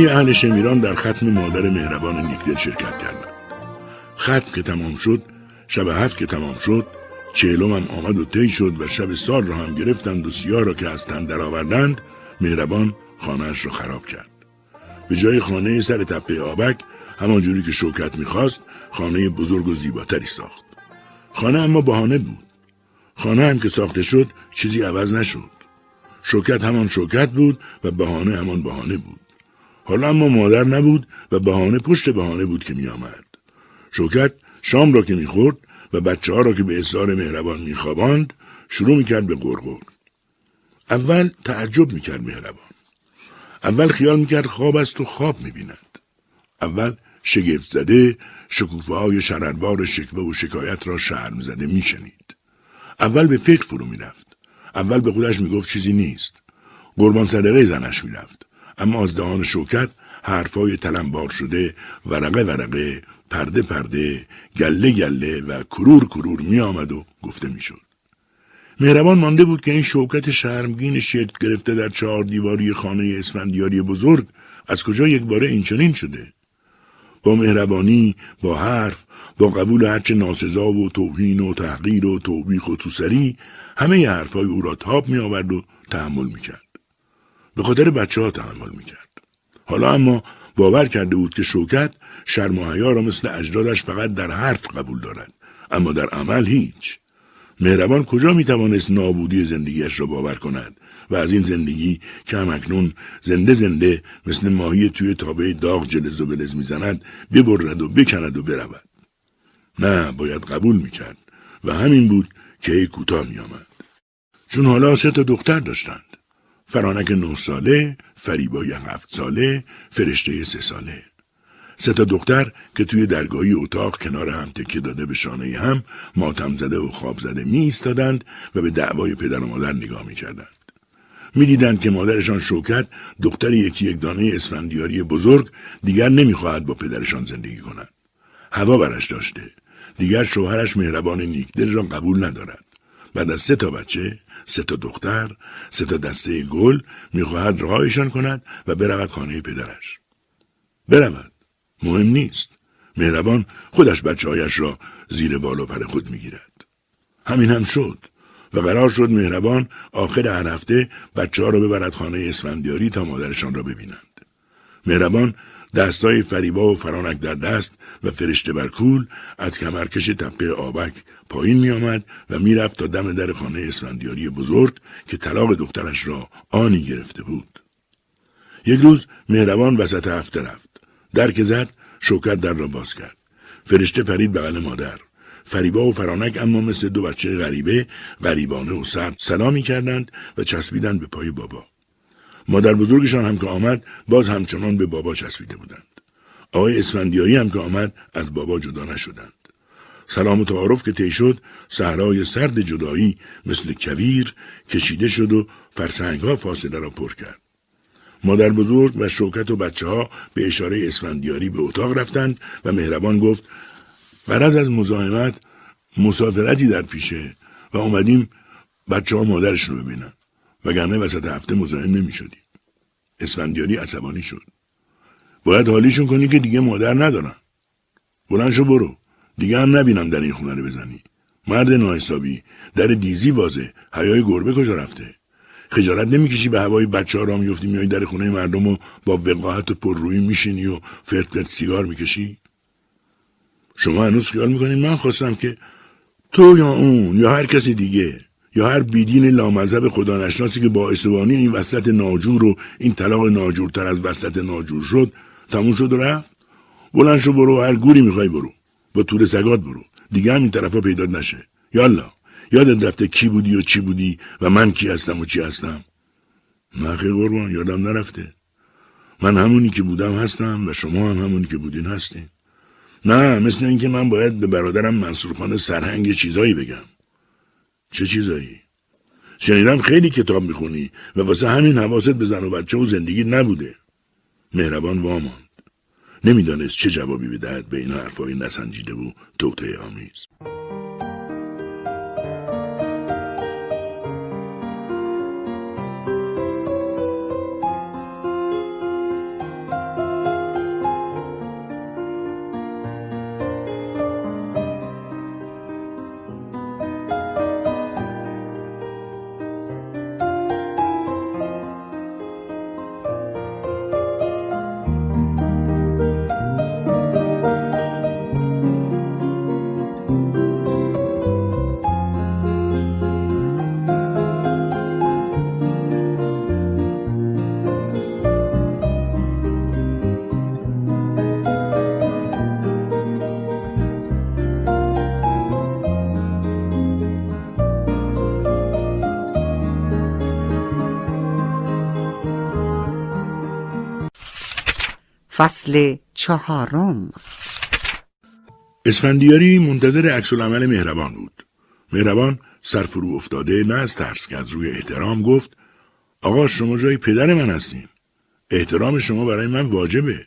همه اهل شمیران در ختم مادر مهربان نیکدل شرکت کردند. ختم که تمام شد شب هفت که تمام شد چهلم هم آمد و طی شد و شب سال را هم گرفتند و سیاه را که از تن درآوردند مهربان خانهاش را خراب کرد. به جای خانه سر تپه آبک همانجوری که شوکت می‌خواست خانه بزرگ و زیباتری ساخت. خانه اما بهانه بود. خانه هم که ساخته شد چیزی عوض نشد. شوکت همان شوکت بود و بهانه همان بهانه بود. حالا اما مادر نبود و بهانه پشت بهانه بود که میآمد. شوکت شام را که می‌خورد و بچه ها را که به اصرار مهربان میخواباند شروع می‌کرد به غرغر. اول تعجب می‌کرد مهربان. اول خیال می‌کرد خواب است و خواب می‌بیند. اول شگفت زده شکوفه های شرربار شکوه و شکایت را شرم زده میشنید. اول به فکر فرو می‌رفت. اول به خودش می‌گفت چیزی نیست. قربان صدقه زنش می‌رفت. اما از دهان شوکت حرفای تلمبار شده ورقه ورقه پرده پرده گله گله و کرور کرور می آمد و گفته می شد. مهربان مانده بود که این شوکت شرمگین شکل گرفته در چهار دیواری خانه اسفندیاری بزرگ از کجا یک باره اینچنین شده. با مهربانی، با حرف، با قبول هرچه ناسزا و توهین و تحقیر و توبیخ و توسری همه حرفای او را تاب می آورد و تحمل می کرد. به خاطر بچه ها تحمل می کرد. حالا اما باور کرده بود که شوکت شرم و حیا را مثل اجدادش فقط در حرف قبول دارد اما در عمل هیچ. مهربان کجا می توانست نابودی زندگیش را باور کند و از این زندگی که همکنون زنده زنده مثل ماهی توی تابه داغ جلز و بلز می‌زند ببرد و بکند و برود. نه باید قبول می‌کرد و همین بود که کوتاه میآمد. چون حالا سه تا دختر داشتند فرانک نه ساله، فریبای هفت ساله، فرشته سه ساله. سه تا دختر که توی درگاهی اتاق کنار هم تکیه داده به شانه هم ماتم زده و خواب زده می ایستادند و به دعوای پدر و مادر نگاه می کردند. می دیدند که مادرشان شوکت دختر یکی یک دانه اسفندیاری بزرگ دیگر نمی‌خواهد با پدرشان زندگی کند. هوا برش داشته. دیگر شوهرش مهربان نیکدل را قبول ندارد. بعد از سه تا بچه سه تا دختر سه تا دسته گل می‌خواهد راهشان کند و برود خانه پدرش. برود. مهم نیست. مهربان خودش بچه را زیر بال و پر خود می‌گیرد. همین هم شد و قرار شد مهربان آخر هر هفته بچه ها را ببرد خانه اسفندیاری تا مادرشان را ببینند. مهربان دستای فریبا و فرانک در دست و فرشته بر کول از کمرکش تپه آبک پایین می آمد و می‌رفت تا دم در خانه اسفندیاری بزرگ که طلاق دخترش را آنی گرفته بود. یک روز مهربان وسط هفته رفت. در که زد شوکت در را باز کرد. فرشته پرید بغل مادر فریبا و فرانک اما مثل دو بچه غریبه غریبانه و سرد سلامی کردند و چسبیدند به پای بابا مادر بزرگشان هم که آمد باز همچنان به بابا چسبیده بودند آقای اسفندیاری هم که آمد از بابا جدا نشدند سلام و تعارف که طی شد صحرای سرد جدایی مثل کویر کشیده شد و فرسنگ ها فاصله را پر کرد مادر بزرگ و شوکت و بچه ها به اشاره اسفندیاری به اتاق رفتند و مهربان گفت قرض از مزاحمت مسافرتی در پیشه و اومدیم بچه ها مادرش رو ببینن وگرنه وسط هفته مزاحم نمی شدیم. اسفندیاری عصبانی شد. باید حالیشون کنی که دیگه مادر ندارن. بلند شو برو. دیگه هم نبینم در این خونه رو بزنی. مرد ناحسابی در دیزی وازه حیای گربه کجا رفته؟ خجالت نمی‌کشی به هوای بچه ها را میفتی میای در خونه مردم و با وقاحت پر روی میشینی و فرت فرت سیگار می‌کشی؟ شما هنوز خیال می‌کنین من خواستم که تو یا اون یا هر کسی دیگه یا هر بیدین لامذهب خدا نشناسی که با استوانی این وسط ناجور و این طلاق ناجورتر از وسط ناجور شد تموم شد و رفت؟ بلند شو برو هر گوری می‌خوای برو. با طول سگات برو. دیگه هم این طرفا پیدا نشه. یالا یادت رفته کی بودی و چی بودی و من کی هستم و چی هستم؟ نه خیلی قربان یادم نرفته. من همونی که بودم هستم و شما هم همونی که بودین هستین. نه مثل اینکه من باید به برادرم منصورخانه سرهنگ چیزایی بگم. چه چیزایی؟ شنیدم خیلی کتاب می‌خونی و واسه همین حواست به زن و بچه و زندگی نبوده. مهربان واماند. نمی‌دانست چه جوابی بدهد به این حرفهای نسنجیده و توطعه آمیز. فصل چهارم اسفندیاری منتظر عکس عمل مهربان بود. مهربان سرفرو افتاده نه از ترس که از روی احترام گفت آقا شما جای پدر من هستین. احترام شما برای من واجبه.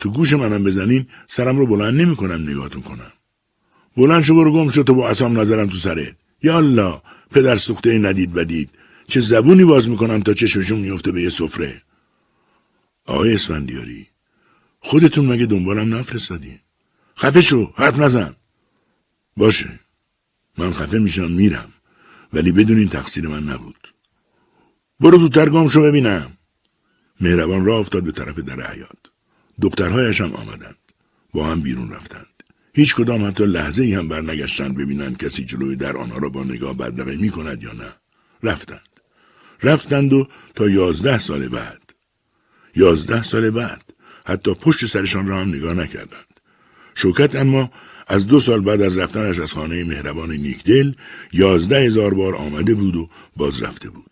تو گوش منم بزنین سرم رو بلند نمی کنم نگاهتون کنم. بلند شو برو گم شو تو با اسام نظرم تو سرت. یالا پدر سوخته ندید بدید. چه زبونی باز می‌کنم تا چشمشون میفته به یه سفره. آقای اسفندیاری خودتون مگه دنبالم نفرستادین؟ خفه شو حرف نزن. باشه. من خفه میشم میرم. ولی بدون این تقصیر من نبود. برو زودتر گم شو ببینم. مهربان را افتاد به طرف در حیات دخترهایش هم آمدند. با هم بیرون رفتند. هیچ کدام حتی لحظه ای هم برنگشتند ببینند کسی جلوی در آنها را با نگاه بدرقه می کند یا نه. رفتند. رفتند و تا یازده سال بعد. یازده سال بعد. حتی پشت سرشان را هم نگاه نکردند. شوکت اما از دو سال بعد از رفتنش از خانه مهربان نیکدل یازده هزار بار آمده بود و باز رفته بود.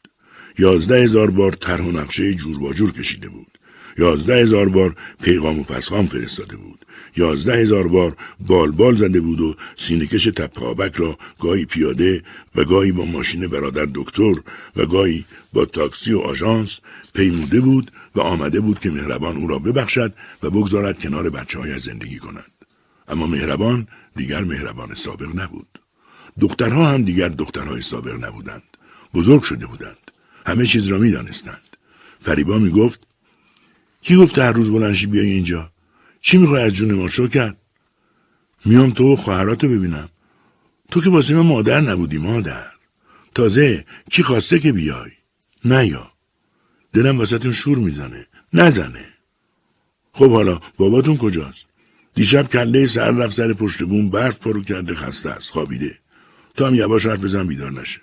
یازده هزار بار طرح و نقشه جور با جور کشیده بود. یازده هزار بار پیغام و پسخام فرستاده بود. یازده هزار بار بال بال زده بود و سینکش تپابک را گاهی پیاده و گاهی با ماشین برادر دکتر و گاهی با تاکسی و آژانس پیموده بود و آمده بود که مهربان او را ببخشد و بگذارد کنار بچه های زندگی کند. اما مهربان دیگر مهربان سابق نبود. دخترها هم دیگر دخترهای سابق نبودند. بزرگ شده بودند. همه چیز را می دانستند. فریبا می گفت کی گفته هر روز بلنشی بیای اینجا؟ چی می‌خوای از جون ما شو کرد؟ میام تو و خواهراتو ببینم. تو که واسه من مادر نبودی مادر. تازه کی خواسته که بیای؟ نه یا. دلم وسطون شور می‌زنه. نزنه. خب حالا باباتون کجاست؟ دیشب کله سر رفت سر پشت بوم برف پارو کرده خسته است خوابیده. تا هم یواش حرف بزن بیدار نشه.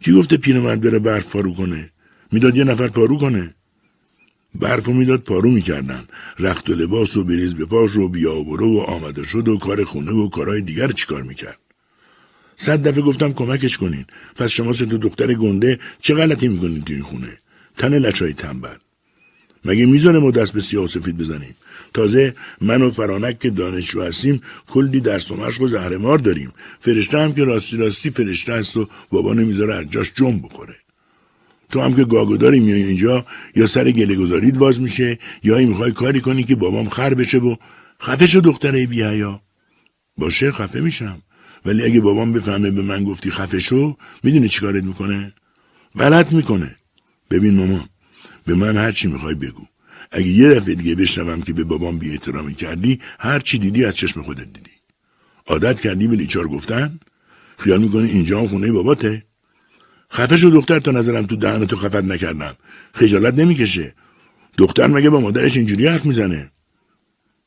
کی گفته پیرمرد بره برف پارو کنه؟ می‌داد یه نفر پارو کنه؟ برف می‌داد پارو می‌کردن. رخت و لباس و بریز به پاش و بیا و برو و آمده شد و کار خونه و کارهای دیگر چیکار می‌کرد؟ صد دفعه گفتم کمکش کنین. پس شما سه دختر گنده چه غلطی می‌کنین تو این خونه؟ تن لچای تنبل. مگه می‌ذاره ما دست به سیاه سفید بزنیم؟ تازه من و فرانک که دانشجو هستیم کلی درس و مشق و زهرمار داریم. فرشته هم که راستی راستی فرشته است و بابا نمی‌ذاره از جاش جنب بخوره. تو هم که گاگوداری میای اینجا یا سر گله گذارید واز میشه یا این می‌خوای کاری کنی که بابام خر بشه و خفه شو دختره بیا باشه خفه میشم. ولی اگه بابام بفهمه به من گفتی خفه شو می‌دونی چیکارت می‌کنه؟ غلط می‌کنه. ببین مامان به من هر چی می‌خوای بگو. اگه یه دفعه دیگه بشنوم که به بابام بی احترامی کردی هر چی دیدی از چشم خودت دیدی. عادت کردی به لیچار گفتن؟ خیال می‌کنی اینجا هم خونه باباته؟ خفه شو دختر تا نظرم تو دهنتو خفت نکردم. خجالت نمی‌کشه. دختر مگه با مادرش اینجوری حرف می‌زنه؟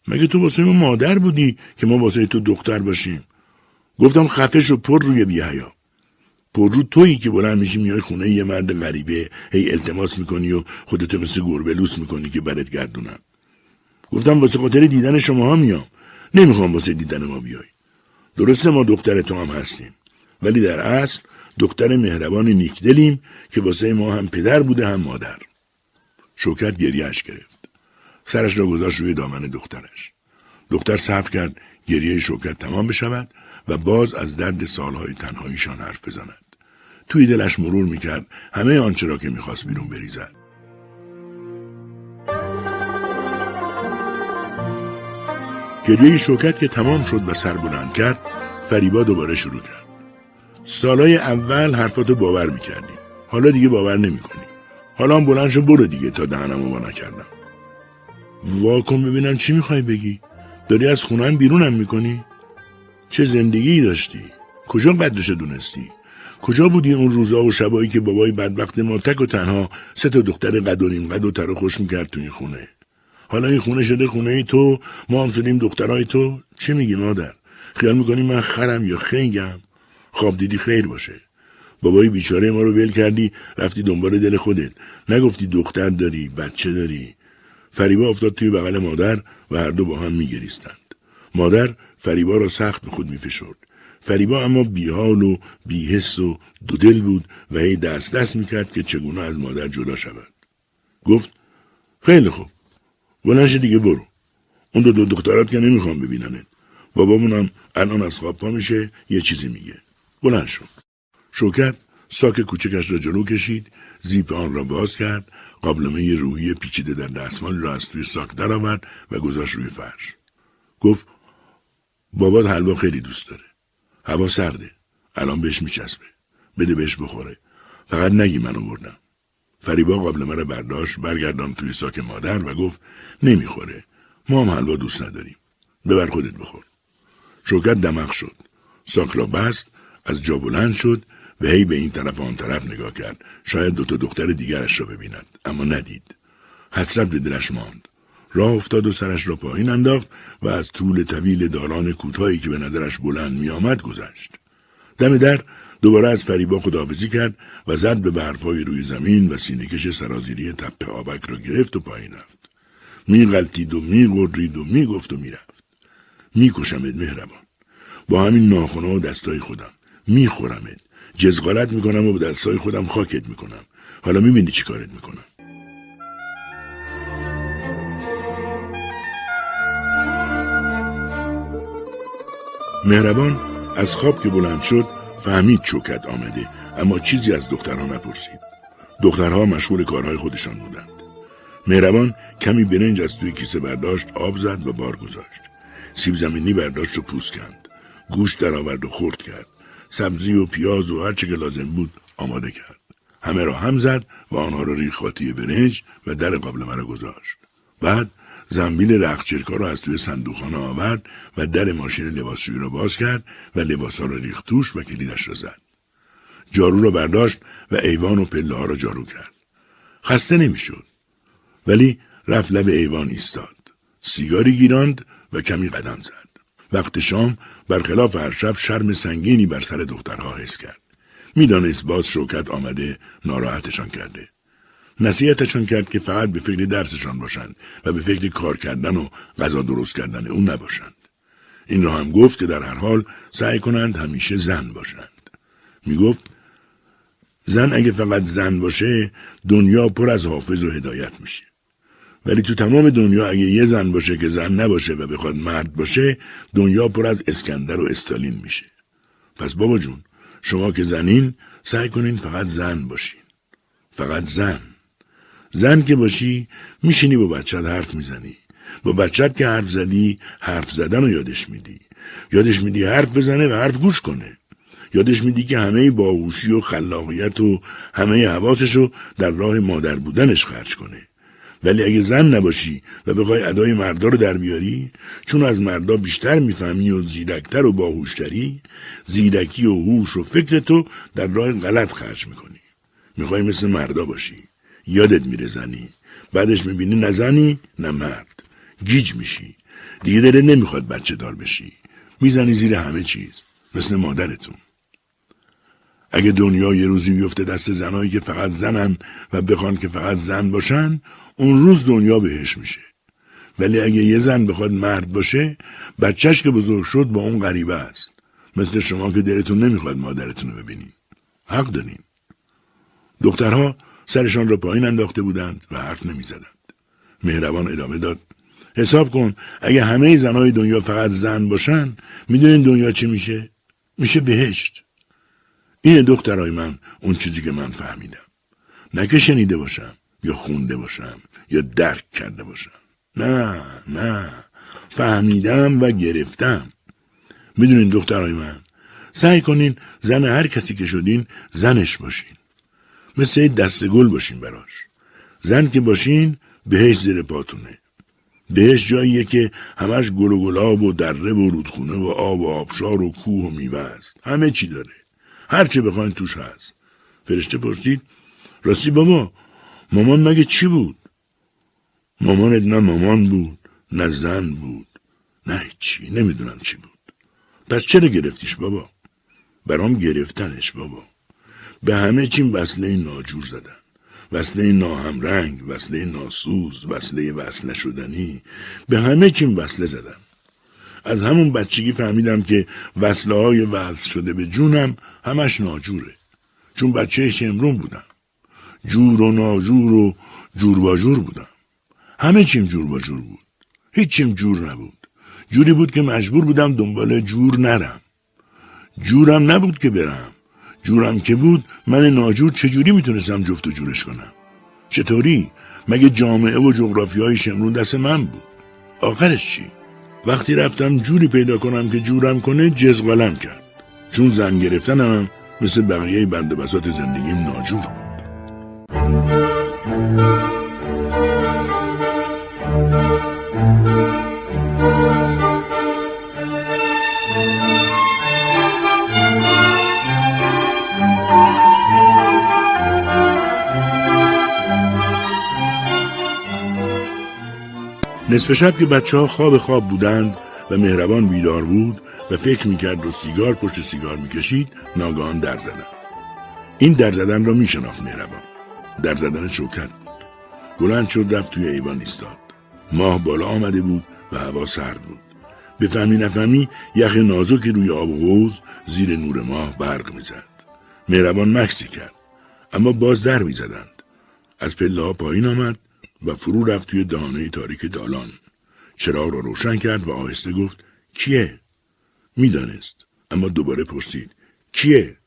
مگه تو واسه ما مادر بودی که ما واسه تو دختر باشیم؟ گفتم خفه شو پر روی بیهیا پررو تویی که بلند میشی میای خونه یه مرد غریبه هی التماس می‌کنی و خودتو مثل گربه لوس می‌کنی که برت گردونم گفتم واسه خاطر دیدن شما ها میام. نمی‌خوام واسه دیدن ما بیای. درسته ما دختر تو هم هستیم. ولی در اصل دختر مهربان نیکدلیم که واسه ما هم پدر بوده هم مادر. شوکت گریهش گرفت. سرش را گذاشت روی دامن دخترش. دختر صبر کرد گریه شوکت تمام بشود و باز از درد سالهای تنهاییشان حرف بزند. توی دلش مرور می‌کرد. همه آنچه را که می‌خواست بیرون بریزد. گریه شوکت که تمام شد و سر بلند کرد فریبا دوباره شروع کرد. سالای اول حرفاتو باور می‌کردی حالا دیگه باور نمی‌کنی حالا هم بلند شو برو دیگه تا دهنمو با نکردم. واکن ببینم چی می‌خوای بگی. داری از خونم بیرونم می‌کنی؟ چه زندگی داشتی؟ کجا قدرش دونستی؟ کجا بودی اون روزا و شبایی که بابای بدبخت ما تک و تنها سه تا دختر قد و نیم قد و تر خوش می‌کرد تو این خونه؟ حالا این خونه شده خونه ای تو ما هم شدیم دخترای تو. چه میگی مادر؟ خیال می‌کنی من خرم یا خنگم؟ خواب دیدی خیر باشه. بابای بیچاره ما رو ول کردی رفتی دنبال دل خودت. نگفتی دختر داری بچه داری. فریبا افتاد توی بغل مادر و هر دو با هم میگریستند. مادر فریبا را سخت به خود میفشرد. فریبا اما بیحال و بیحس و دودل بود و هی دست دست می‌کرد که چگونه از مادر جدا شود. گفت خیلی خوب. بلنش دیگه برو. اون دو, دو دخترات که نمی‌خوام ببیننت. بابامونم الان از خواب پا میشه یه چیزی میگه. بلند شد شوکت ساک کوچکش را جلو کشید زیپ آن را باز کرد قابلمه روحی پیچیده در دستمال را از توی ساک درآورد و گذاشت روی فرش. گفت بابات حلوا خیلی دوست داره. هوا سرده. الان بهش میچسبه. بده بهش بخوره. فقط نگی من آوردم فریبا قابلمه را برداشت برگردان توی ساک مادر و گفت نمی‌خوره. ما هم حلوا دوست نداریم. ببر خودت بخور. شوکت دماغ شد. ساک را بست از جا بلند شد و هی به این طرف آن طرف نگاه کرد. شاید دوتا دختر دیگرش را ببیند اما ندید. حسرت به دلش ماند. راه افتاد و سرش را پایین انداخت و از طول طویل داران کوتاهی که به نظرش بلند میآمد گذشت. دم در دوباره از فریبا خداحافظی کرد و زد به برفهای روی زمین و سینهکش سرازیری تپه آبک را گرفت و پایین رفت. میغلطید و میغرید و می‌گفت و می‌رفت. میکشمت مهربان. با همین ناخونا و دستای خودم. میخورمت. جزغالت می‌کنم و به دستای خودم خاکت می‌کنم. حالا می‌بینی چی کارت می‌کنم. مهربان از خواب که بلند شد فهمید چوکت آمده اما چیزی از دخترها نپرسید. دخترها مشغول کارهای خودشان بودند. مهربان کمی برنج از توی کیسه برداشت آب زد و بار گذاشت. سیب زمینی برداشت و پوست کند. گوشت درآورد و خورد کرد. سبزی و پیاز و هر چه که لازم بود آماده کرد. همه را هم زد و آنها را ریخ خاطی برنج و در قابلمه را گذاشت. بعد زنبیل رخچرکا را از توی صندوقخانه آورد و در ماشین لباسشویی را باز کرد و لباسها را ریخت توش و کلیدش را زد. جارو را برداشت و ایوان و پله ها را جارو کرد. خسته نمی‌شد. ولی رفت لب ایوان ایستاد. سیگاری گیراند و کمی قدم زد. وقت شام برخلاف هر شب شرم سنگینی بر سر دخترها حس کرد. می‌دانست باز شوکت آمده ناراحتشان کرده. نصیحتشون کرد که فقط به فکر درسشان باشند و به فکر کار کردن و غذا درست کردن اون نباشند. این را هم گفت که در هر حال سعی کنند همیشه زن باشند. می گفت زن اگه فقط زن باشه دنیا پر از حافظ و هدایت میشه. ولی تو تمام دنیا اگه یه زن باشه که زن نباشه و بخواد مرد باشه دنیا پر از اسکندر و استالین میشه. پس بابا جون شما که زنین سعی کنین فقط زن باشین. فقط زن. زن که باشی میشینی با بچت حرف می‌زنی. با بچت که حرف زدی حرف زدن رو یادش میدی. یادش میدی حرف بزنه و حرف گوش کنه. یادش میدی که همه باهوشی و خلاقیت و همه حواسش رو در راه مادر بودنش خرج کنه. ولی اگه زن نباشی و بخوای ادای مردا رو در بیاری چون از مردا بیشتر می‌فهمی و زیرکتر و باهوشتری زیرکی و هوش و فکر تو در راه غلط خرج می‌کنی می‌خوای مثل مردا باشی یادت میره زنی. بعدش می‌بینی نه زنی نه مرد. گیج میشی. دیگه دلت نمی‌خواد بچه دار بشی. می‌زنی زیر همه چیز. مثل مادرتون. اگه دنیا یه روزی بیفته دست زنایی که فقط زنن و بخوان که فقط زن باشن اون روز دنیا بهش میشه. ولی اگه یه زن بخواد مرد باشه بچهش که بزرگ شد با اون غریبه است. مثل شما که دلتون نمی‌خواد مادرتون رو ببینین حق دارین. دخترها سرشان را پایین انداخته بودند و حرف نمی‌زدند. مهربان ادامه داد. حساب کن اگه همه زنهای دنیا فقط زن باشن می‌دونین دنیا چی میشه؟ میشه بهشت. این دخترای من اون چیزی که من فهمیدم. نه که شنیده باشم یا خونده باشم یا درک کرده باشم. نه نه. فهمیدم و گرفتم. می‌دونین دخترای من سعی کنین زن هر کسی که شدین زنش باشین. مثل دست گل باشین براش. زن که باشین بهش زیر پاتونه بهش جاییه که همش گل و گلاب و دره و رودخونه و آب و آبشار و کوه و میوه است. همه چی داره. هر چه بخواین توش هست. فرشته پرسید راستی بابا مامان مگه چی بود؟ مامانت نه مامان بود نه زن بود نه چی نمی‌دونم چی بود. پس چرا گرفتیش بابا؟ برام گرفتنش بابا. به همه چیم وصله ناجور زدن. وصله ناهمرنگ وصله ناسوز وصله وصل نشدنی. به همه چیم وصله زدن از همون بچگی فهمیدم که وصله های وصل شده به جونم همش ناجوره. چون بچه شمرون بودم جور و ناجور و جور با جور بودم همه چیم جور با جور بود. هیچیم جور نبود. جوری بود که مجبور بودم دنبال جور نرم. جورم نبود که برم. جورم که بود من ناجور چجوری می‌تونستم جفت و جورش کنم؟ چطوری؟ مگه جامعه و جغرافی های شمرون دست من بود؟ آخرش چی؟ وقتی رفتم جوری پیدا کنم که جورم کنه جزغالم کرد. چون زن گرفتنم مثل بقیه بند و بسات زندگیم ناجور بود. نصف شب که بچه ها خواب خواب بودند و مهربان بیدار بود و فکر می‌کرد و سیگار پشت سیگار می‌کشید ناگهان در زدن. این در زدن را میشناخت مهربان. در زدن شوکت بود. بلند شد رفت توی ایوان ایستاد. ماه بالا آمده بود و هوا سرد بود. به فهمی نفهمی یخ نازکی روی آب حوز زیر نور ماه برق می‌زد. مهربان مکسی کرد. اما باز در می‌زدند. از پله ها پایین آمد و فرو رفت توی دانه تاریک دالان. چراغ را روشن کرد و آهسته گفت کیه؟ می‌دانست اما دوباره پرسید کیه؟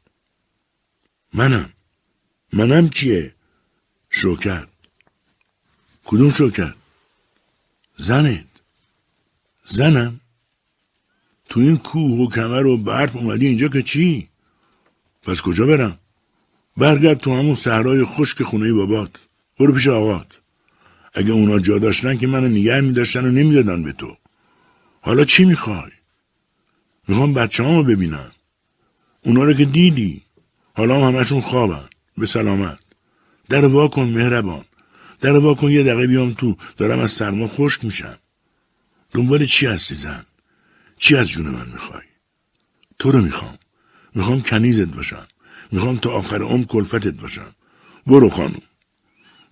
منم منم کیه؟ شوکت کدوم شوکت؟ زنت زنم تو این کوه و کمر و برف اومدی اینجا که چی؟ پس کجا برم؟ برگرد تو همون صحرای خشک خونه بابات برو پیش آقات اگه اونا جا داشتن که منو نگه میداشتن و نمی‌دادن به تو. حالا چی می‌خوای؟ می‌خوام بچه همو ببینم. اونا رو که دیدی. حالا هم همشون خوابن. به سلامت. در وا کن مهربان. در وا کن یه دقیقه بیام تو. دارم از سرما خشک میشم. دنبال چی هستی زن؟ چی از جون من می‌خوای؟ تو رو می‌خوام. می‌خوام کنیزت باشم. می‌خوام تا آخر عمر کلفتت باشم. برو خانم.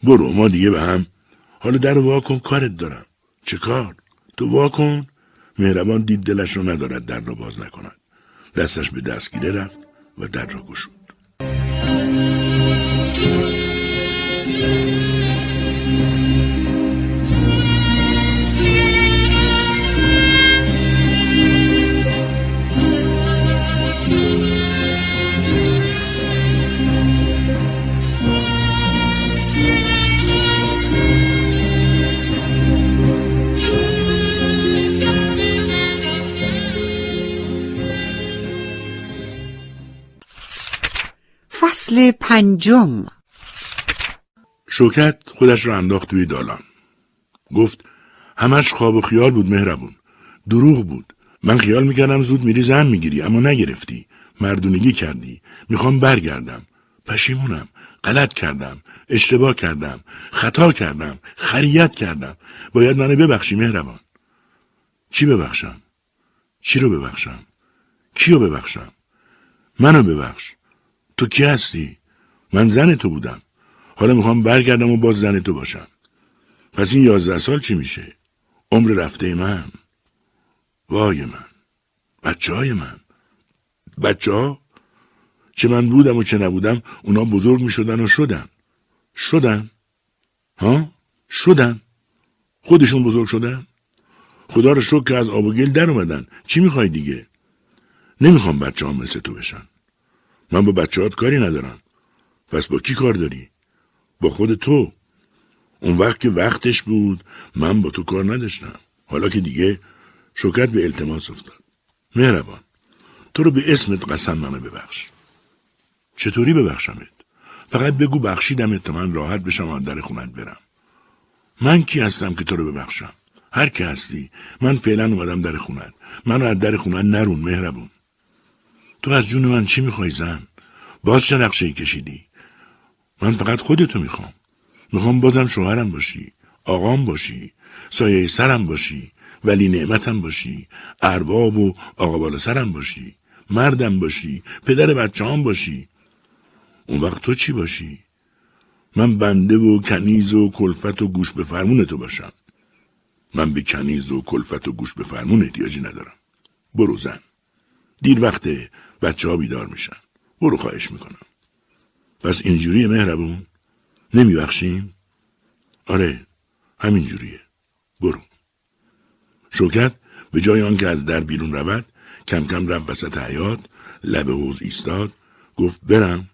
برو ما دیگه به هم حالا در وا کن کارت دارم. چه کار؟ تو وا کن مهربان دید دلش رو ندارد در را باز نکند. دستش به دستگیره رفت و در را گشود. فصل پنجم. شوکت خودش را انداخت توی دالان. گفت همش خواب و خیال بود مهربون. دروغ بود. من خیال می‌کردم زود میری زن می‌گیری اما نگرفتی. مردونگی کردی. می‌خوام برگردم. پشیمونم. غلط کردم. اشتباه کردم. خطا کردم. خریت کردم. باید منو ببخشی مهربان. چی ببخشم؟ چی رو ببخشم؟ کیو ببخشم؟ منو ببخش. تو کی هستی؟ من زن تو بودم. حالا می‌خوام برگردم و باز زن تو باشم. پس این یازده سال چی میشه؟ عمر رفته من. وای من. بچه های من. بچه ها؟ چه من بودم و چه نبودم اونا بزرگ می شدن و شدن. شدن. ها؟ شدن. خودشون بزرگ شدن. خدا رو شکر که از آب و گل در اومدن. چی می‌خوای دیگه؟ نمی‌خوام بچه هم مثل تو بشن. من با بچه کاری ندارم. پس با کی کار داری؟ با خود تو. اون وقت که وقتش بود من با تو کار نداشتم. حالا که دیگه شکت به التماس افتاد. مهربان تو رو به اسمت قسم منو ببخش. چطوری ببخشمت؟ فقط بگو بخشیدمت تا من راحت بشم و در خونت برم. من کی هستم که تو رو ببخشم؟ هر کی هستی من فعلا اومدم در خونت. منو از در خونت نرون مهربون. تو از جون من چی می‌خوای زن؟ باز چه نقشه کشیدی؟ من فقط خودتو می‌خوام. می‌خوام بازم شوهرم باشی آقام باشی سایه سرم باشی ولی نعمتم باشی ارباب و آقا بالا سرم باشی مردم باشی پدر بچه هم باشی. اون وقت تو چی باشی؟ من بنده و کنیز و کلفت و گوش به فرمون تو باشم. من به کنیز و کلفت و گوش به فرمون احتیاجی ندارم. برو زن. دیر وقت بچه ها بیدار میشن. برو خواهش می‌کنم. پس اینجوری مهربون؟ نمیبخشیم؟ آره همینجوریه برو. شوکت به جای آنکه از در بیرون رود کم کم رفت وسط حیات لب حوز ایستاد گفت برم.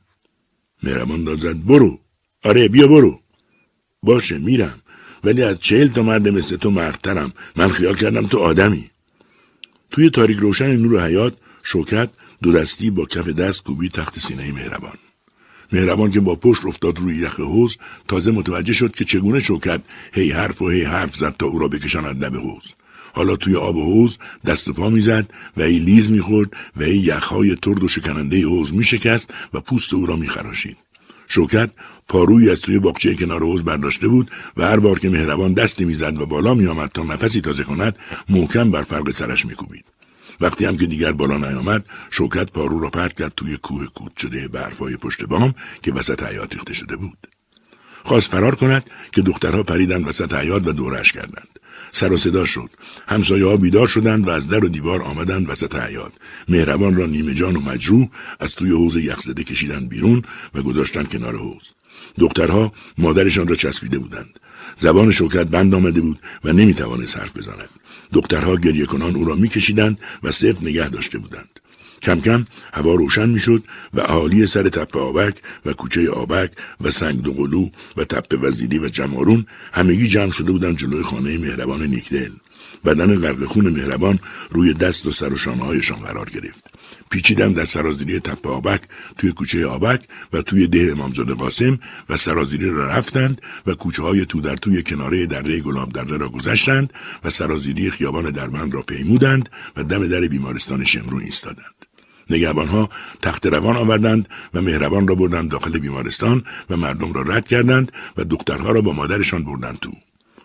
مهربان داد زد برو. آره بیا برو. باشه میرم. ولی از چهل تا مرد مثل تو مردترم. من خیال کردم تو آدمی. توی تاریک روشن نور حیات شوکت دو دستی با کف دست کوبی تخت سینه مهربان. مهربان که با پشت افتاد روی یخ حوز تازه متوجه شد که چگونه شوکت هی حرف و هی حرف زد تا او را بکشاند لب حوز حالا توی آب حوز دست پا می‌زد و ای لیز می‌خورد و ای یخهای ترد و شکننده حوز میشکست و پوست او را میخراشید. شوکت پاروی از توی باغچه کنار حوز برداشته بود و هر بار که مهربان دستی می‌زد و بالا میآمد تا نفسی تازه کند محکم بر فرق سرش میکوبید. وقتی هم که دیگر بالا نیامد شوکت پارو را پرت کرد توی کوه کود شده برفای پشت بام که وسط حیات ریخته شده بود. خواست فرار کند که دخترها پریدند وسط حیات و دورش کردند. سر و صدا شد. همسایه ها بیدار شدند و از در و دیوار آمدند وسط حیات مهربان را نیمه جان و مجروح از توی حوز یخزده کشیدند بیرون و گذاشتند کنار حوز دخترها مادرشان را چسبیده بودند. زبان شوکت بند آمده بود و نمی‌توانست حرف بزند. دخترها گریه کنان او را میکشیدند و صفت نگه داشته بودند. کم کم هوا روشن می‌شد و اهالی سر تپه آبک و کوچه آبک و سنگ دوقلو و تپه وزیری و جمارون همگی جمع شده بودند جلوی خانه مهربان نیکدل بدن غرق خون مهربان روی دست و سر و هایشان قرار گرفت. پیچیدن در سرازیری تپه آبک توی کوچه آبک و توی ده امامزاده قاسم و سرازیری را رفتند و کوچه های تو در توی کناره دره گلاب دره را گذشتند و سرازیری خیابان دربند را پیمودند و دم در بیمارستان شمرون ایستادند. نگهبانها تخت روان آوردند و مهربان را بردند داخل بیمارستان و مردم را رد کردند و دخترها را با مادرشان بردند تو.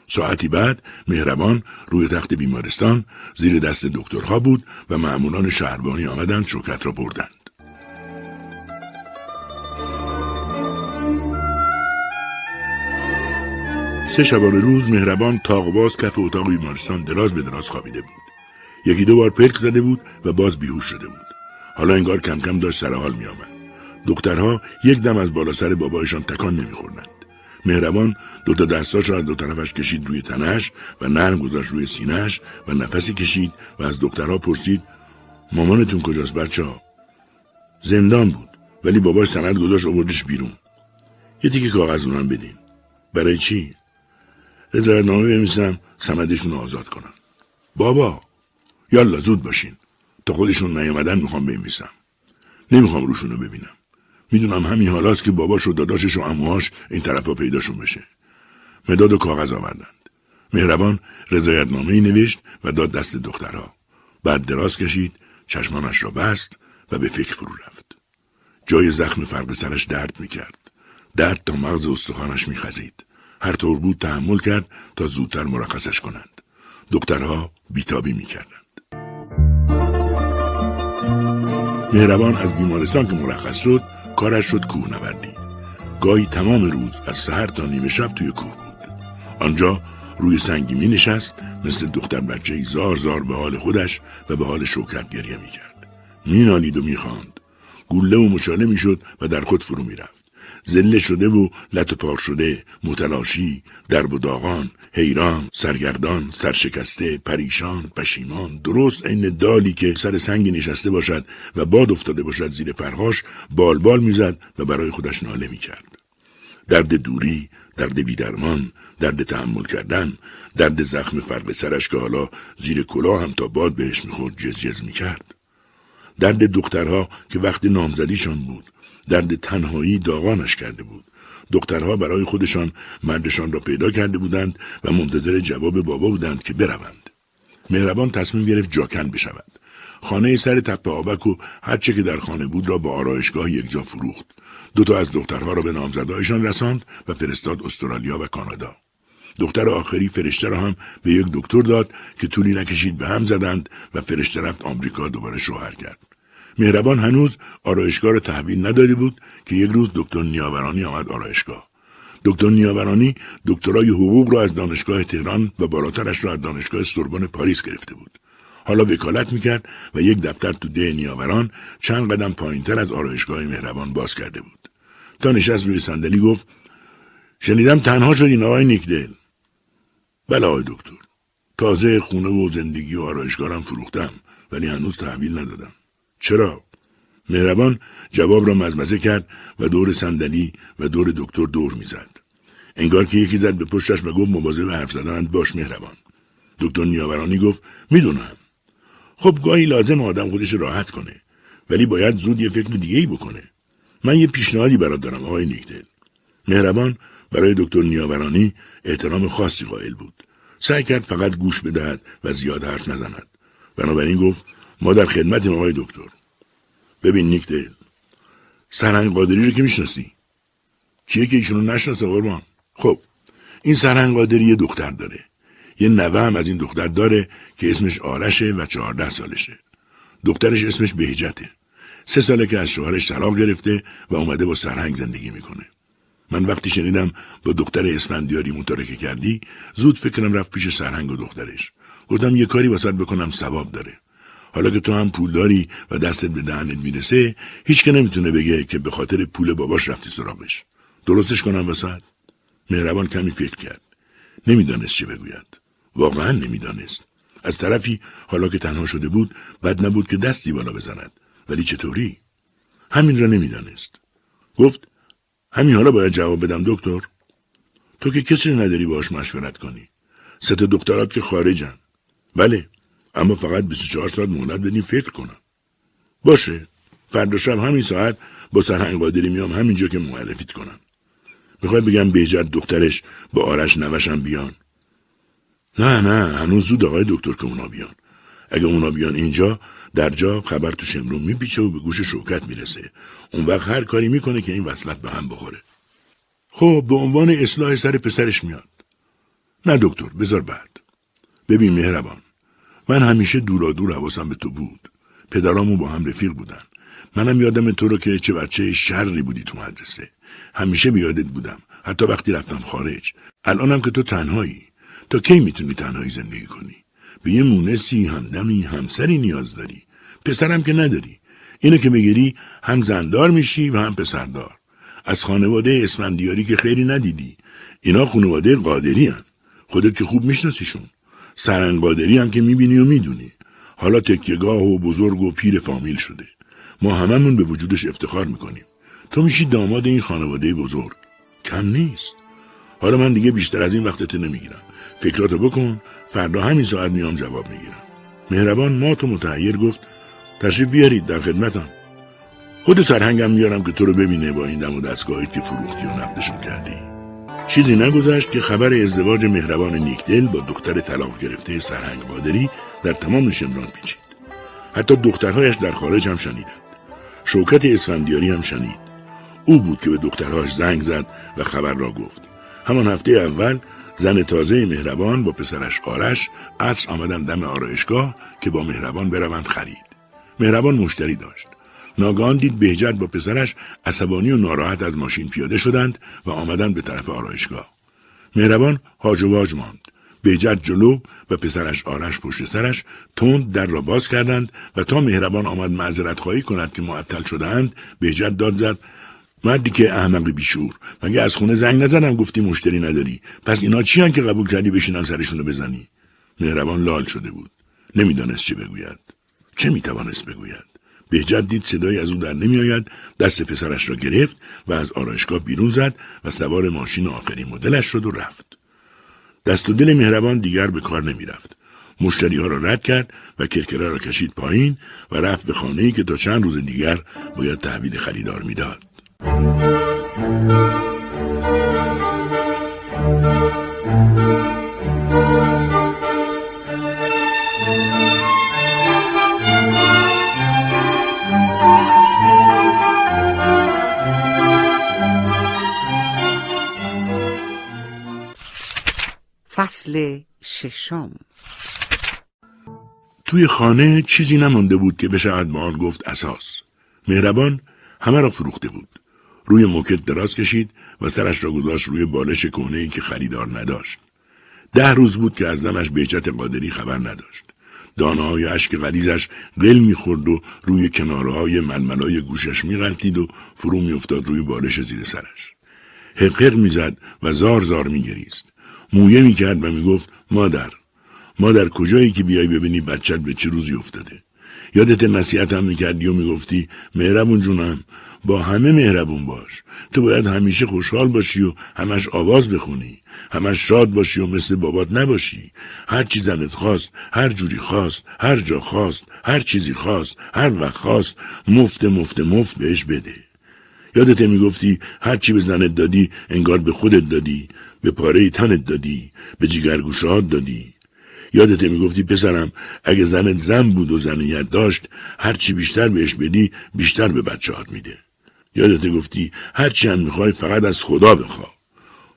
ساعتی بعد مهربان روی تخت بیمارستان زیر دست دکترها بود و معمولان شهربانی آمدند شوکت را بردند. سه شبانه روز مهربان تاقباز کف اتاق بیمارستان دراز به دراز خوابیده بود یکی دو بار پلک زده بود و باز بیهوش شده بود حالا انگار کم کم داشت سر حال می آمد. دخترها یک دم از بالا سر بابایشان تکان نمیخوردند مهربان دو تا دستاش را از دو طرفش کشید روی تنش و نرم گذاشت روی سینهش و نفسی کشید و از دخترها پرسید مامانتون کجاست بچه ها؟ زندان بود ولی باباش سند گذاشت آوردش بیرون. یه تیکه کاغذ اونم بدین. برای چی؟ نامه بمیسم سندشون آزاد کنن بابا یالا زود باشین. تا خودشون نیامدن می‌خوام بنویسم. نمی‌خوام روشونو ببینم. می‌دونم همین حالاست که باباش و داداشش و اموهاش این طرفا پیداشون بشه. مداد و کاغذ آوردند. مهربان رضایتنامه ای نوشت و داد دست دخترها. بعد دراز کشید چشمانش را بست و به فکر فرو رفت. جای زخم فرق سرش درد می‌کرد. درد تا مغز استخوانش میخزید. هر طور بود تحمل کرد تا زودتر مرخصش کنند. دخترها بیتابی می‌کردند. مهربان از بیمارستان که مرخص شد کارش شد کوه نوردی. گاهی تمام روز از سحر تا نیمه شب توی کوه بود. آنجا روی سنگی می نشست مثل دختر بچه زار زار به حال خودش و به حال شوکت گریه می کرد می نالید و می خاند. گوله و مشاله می شد و در خود فرو می رفت زله شده و لط شده متلاشی درب و داغان حیران سرگردان سرشکسته پریشان پشیمان درست عین دالی که سر سنگی نشسته باشد و باد افتاده باشد زیر پرهاش بالبال می‌زد و برای خودش ناله می‌کرد. درد دوری درد بیدرمان درد تحمل کردن درد زخم فرق سرش که حالا زیر کلاه هم تا باد بهش می‌خورد جز جز می‌کرد. درد دخترها که وقت نامزدیشان بود. درد تنهایی داغانش کرده بود. دخترها برای خودشان مردشان را پیدا کرده بودند و منتظر جواب بابا بودند که بروند. مهربان تصمیم گرفت جاکن بشود. خانه سر تپه آبک و هرچه که در خانه بود را با آرایشگاه یک جا فروخت. دو تا از دخترها را به نامزدهایشان رساند و فرستاد استرالیا و کانادا. دختر آخری فرشته را هم به یک دکتر داد که طولی نکشید به هم زدند و فرشته رفت آمریکا دوباره شوهر کرد. مهربان هنوز آرایشگاه را تحویل نداده بود که یک روز دکتر نیاورانی آمد آرایشگاه. دکتر نیاورانی دکترای حقوق را از دانشگاه تهران و بالاترش را از دانشگاه سوربن پاریس گرفته بود. حالا وکالت می‌کرد و یک دفتر تو ده نیاوران چند قدم پایینتر از آرایشگاه مهربان باز کرده بود. تا نشست روی صندلی گفت شنیدم تنها شدین آقای نیکدل. بله آقای دکتر. تازه خونه و زندگی و آرایشگارم فروختم ولی هنوز تحویل ندادم. چرا؟ مهربان جواب را مزمزه کرد و دور صندلی و دور دکتر دور می‌زد. انگار که یکی زد به پشتش و گفت مواظب حرف زدنت باش مهربان. دکتر نیاورانی گفت می‌دونم. خب گاهی لازم آدم خودش راحت کنه ولی باید زود یه فکر دیگه ای بکنه. من یه پیشنهادی برات دارم آقای نیکدل. مهربان برای دکتر نیاورانی احترام خاصی قائل بود. سعی کرد فقط گوش بدهد و زیاد حرف نزند. بنابراین گفت ما در خدمت آقای دکتر. ببین نیک دیل سرهنگ قادری رو که می‌شناسی؟ کیه که ایشونو نشناسه قربان؟ خب این سرهنگ قادری یه دختر داره. یه نوه هم از این دختر داره که اسمش آرشه و چهارده سالشه. دخترش اسمش بهجته. سه ساله که از شوهرش طلاق گرفته و اومده با سرهنگ زندگی می‌کنه. من وقتی شنیدم با دختر اسفندیاری متارکه کردی زود فکرم رفت پیش سرهنگ و دخترش. گفتم یه کاری واسط بکنم ثواب داره. حالا که تو هم پول داری و دستت به دهنت می‌رسه هیچ که نمی‌تونه بگه که به خاطر پول باباش رفتی سراغش. درستش کنم وسط؟ مهربان کمی فکر کرد. نمی‌دانست چه بگوید. واقعا نمی‌دانست. از طرفی حالا که تنها شده بود بد نبود که دستی بالا بزند. ولی چطوری؟ همین را نمی‌دانست. گفت همین حالا باید جواب بدم دکتر. تو که کسی نداری باش مشورت کنی. سه دخترات که خارجن. بله. اما فقط 24 ساعت مهلت بدین فکر کنم. باشه فردا شب همین ساعت با سرهنگ قادری میام همینجا که معرفیت کنم. می‌خوای بگم بیجت دخترش با آرش نوشم بیان. نه نه هنوز زود آقای دکتر که اونا بیان. اگه اونا بیان اینجا در جا خبر تو شمرون میپیچه و به گوش شوکت می‌رسه. اون وقت هر کاری می‌کنه که این وصلت به هم بخوره. خب به عنوان اصلاح سر پسرش میاد. نه دکتر بذار بعد. ببین مهربان من همیشه دورا دور حواسم به تو بود. پدرامو با هم رفیق بودن. منم یادم تو رو که چه بچه شری بودی تو مدرسه. همیشه بیادت بودم. حتی وقتی رفتم خارج. الانم که تو تنهایی. تا کی می‌تونی تنهایی زندگی کنی؟ به یه مونسی همدمی همسری نیاز داری. پسرم که نداری. اینو که بگیری هم زندار میشی و هم پسردار. از خانواده اسفندیاری که خیلی ندیدی. اینا خانواده قادری هن. خودت که خوب میشناسیشون. سرنگ قادری هم که می‌بینی و می‌دونی. حالا تکیگاه و بزرگ و پیر فامیل شده. ما هممون به وجودش افتخار می‌کنیم. تو میشی داماد این خانواده بزرگ. کم نیست. حالا من دیگه بیشتر از این وقتت نمی‌گیرم. فکراتو بکن. فردا همین ساعت میام جواب می‌گیرم. مهربان ما تو متحیر گفت تشریف بیارید در خدمتم. خود سرهنگم میارم که تو رو ببینه با این دم و دستگاهی که فروختی و نقدشون کردی. چیزی نگذشت که خبر ازدواج مهربان نیکدل با دختر طلاق گرفته سرهنگ قادری در تمام شمران پیچید. حتی دخترهایش در خارج هم شنیدند. شوکت اسفندیاری هم شنید. او بود که به دخترهاش زنگ زد و خبر را گفت. همان هفته اول زن تازه مهربان با پسرش آرش عصر آمدن دم آرایشگاه که با مهربان بروند خرید. مهربان مشتری داشت. ناگهان دید بهجت با پسرش عصبانی و ناراحت از ماشین پیاده شدند و آمدند به طرف آرایشگاه. مهربان هاج و ماند. بهجت جلو و پسرش آرش پشت سرش تند در را باز کردند و تا مهربان آمد معذرت خواهی کند که معطل شدهاند بهجت داد زد مردی که احمق بیشور مگه از خونه زنگ نزدم گفتی مشتری نداری. پس اینا چی که قبول کردی بشینن سرشونو بزنی؟ مهربان لال شده بود. نمی‌دانست چه بگوید. چه می‌توانست بگوید؟ بهجت دید صدایی از او در نمیآید دست پسرش را گرفت و از آرایشگاه بیرون زد و سوار ماشین آخرین مدلش شد و رفت. دست و دل مهربان دیگر به کار نمی‌رفت. مشتری ها را رد کرد و کرکره را کشید پایین و رفت به خانه که تا چند روز دیگر باید تحویل خریدار می‌داد. فصل ششم. توی خانه چیزی نمانده بود که به آن گفت اساس. مهربان همه را فروخته بود. روی موکت دراز کشید و سرش را گذاشت روی بالش کهنه که خریدار نداشت. ده روز بود که از زنش بهجت قادری خبر نداشت. دانه های عشق غلیزش قل می‌خورد و روی کناره های ململای گوشش میغلطید و فرو میافتاد روی بالش زیر سرش. حقر می‌زد و زار زار میگریست. مویه می‌کرد و می‌گفت مادر مادر کجایی که بیای ببینی بچت به چه روزی افتاده؟ یادت نصیحت هم می‌کردی و می‌گفتی مهربون جونم با همه مهربون باش. تو باید همیشه خوشحال باشی و همش آواز بخونی همش شاد باشی و مثل بابات نباشی. هر چی زنت خواست هر جوری خواست هر جا خواست هر چیزی خواست هر وقت خواست مفت مفت مفت بهش بده. یادت می‌گفتی هر چی به زنت دادی انگار به خودت دادی. به پاره تنت دادی به جیگرگوشهات دادی. یادت می‌گفتی پسرم اگه زنت زن بود و زنیت داشت هرچی بیشتر بهش بدی بیشتر به بچهات میده. یادت گفتی هرچی هم می‌خوای فقط از خدا بخوا.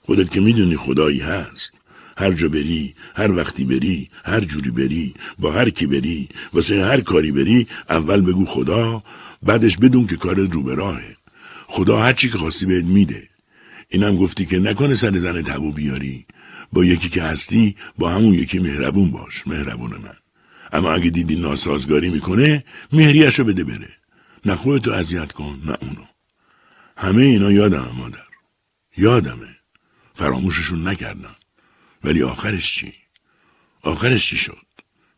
خودت که می‌دونی خدایی هست. هر جا بری هر وقتی بری هر جوری بری با هر کی بری واسه هر کاری بری اول بگو خدا بعدش بدون که کارت رو به راهه. خدا هر چی که خواستی بهت میده. اینم گفتی که نکنه سر زن تبو بیاری. با یکی که هستی با همون یکی مهربون باش مهربون من. اما اگه دیدی ناسازگاری می‌کنه مهریشو بده بره. نه خودتو اذیت کن نه اونو. همه اینا یادم مادر. یادمه. فراموششون نکردم. ولی آخرش چی؟ آخرش چی شد؟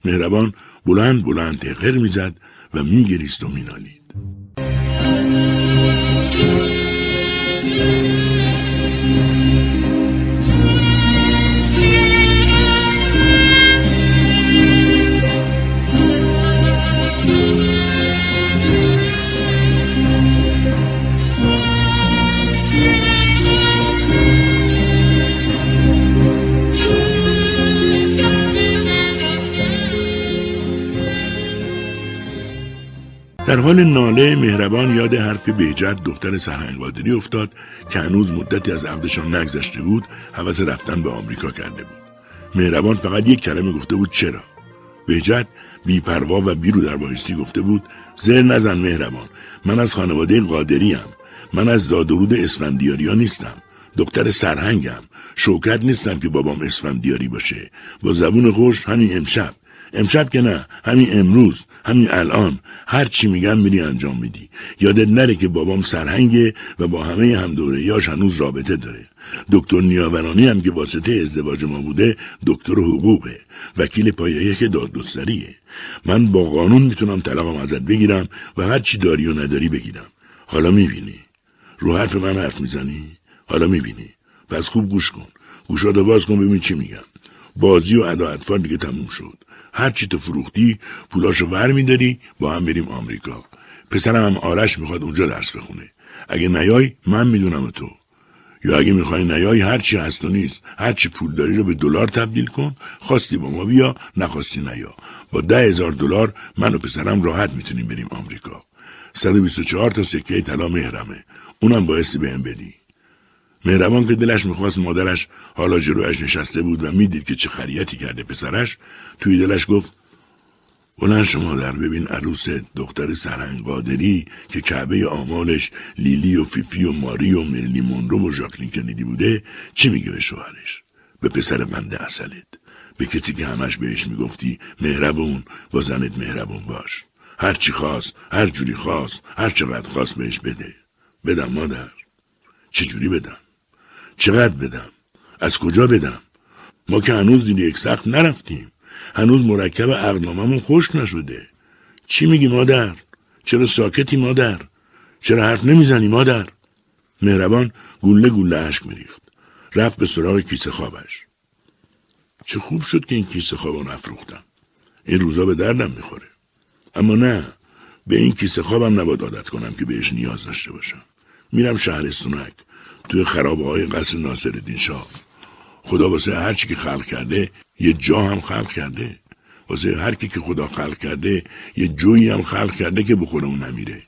مهربان بلند بلند تقر می‌زد و میگریست و مینالید. در حال ناله مهربان یاد حرف بهجت دختر سهنگادری افتاد که هنوز مدتی از عقدشان نگذشته بود حوض رفتن به آمریکا کرده بود مهربان فقط یک کلمه گفته بود چرا بهجت بیپروا و بیرو در بایستی گفته بود زر نزن مهربان من از خانواده قادری هم. من از دادرود اسفندیاری ها نیستم دختر سرهنگم شوکت نیستم که بابام اسفم دیاری باشه با زبون خوش همین امشب امشب که نه همین امروز همین الان. هر چی میگم میری انجام میدی. یادت نره که بابام سرهنگه و با همه هم دوره یاش هنوز رابطه داره. دکتر نیاورانی هم که واسطه ازدواج ما بوده دکتر حقوقه. وکیل پایه که دادگستریه. من با قانون می‌تونم طلاقم ازت بگیرم و هر چی داری و نداری بگیرم. حالا می‌بینی. رو حرف من حرف می‌زنی؟ حالا می‌بینی. پس خوب گوش کن. گوشاتو باز کن ببین چی میگم. بازی و ادا اطفال دیگه تموم شد. هر چی تو فروختی پولاشو ور میداری با هم بریم آمریکا. پسرم هم آرش می‌خواد اونجا درس بخونه. اگه نیای من می‌دونم تو. یا اگه می‌خوای نیای هر چی هست و نیست. هر چی پول داری رو به دلار تبدیل کن. خواستی با ما بیا نخواستی نیا. با ده هزار دلار من و پسرم راحت می‌تونیم بریم آمریکا. 124 تا سکه طلا مهرمه. اونم بایستی بهم بدی. مهربان که دلش می‌خواست مادرش حالا جلویش نشسته بود و می‌دید که چه خریتی کرده پسرش توی دلش گفت بلند شما در ببین عروس دختر سرهنگ قادری که کعبه آمالش لیلی و فیفی و ماری و مرلی مونرو و ژاکلین کندی بوده چی میگه به شوهرش؟ به پسر بنده اصلت. به کسی که همش بهش می‌گفتی مهربون با زنت مهربون باش. هر چی خواست هر جوری خواست هر چقدر خواست بهش بده. بدم مادر. چجوری بدم؟ چقدر بدم؟ از کجا بدم؟ ما که هنوز زیر یک سخت نرفتیم. هنوز مرکب عقدناممون خشک نشده. چی میگی مادر؟ چرا ساکتی مادر؟ چرا حرف نمی‌زنی مادر؟ مهربان گله گله اشک میریخت. رفت به سراغ کیسه خوابش. چه خوب شد که این کیسه خوابو نفروختم. این روزا به دردم می‌خوره. اما نه به این کیسه خوابم نباید عادت کنم که بهش نیاز داشته باشم. میرم شهرستونک توی خرابه های قصر ناصر شاه. خدا واسه هر چی که خلق کرده یه جا هم خلق کرده. واسه هر کی که خدا خلق کرده یه جویی هم خلق کرده که بخوره اون نمیره.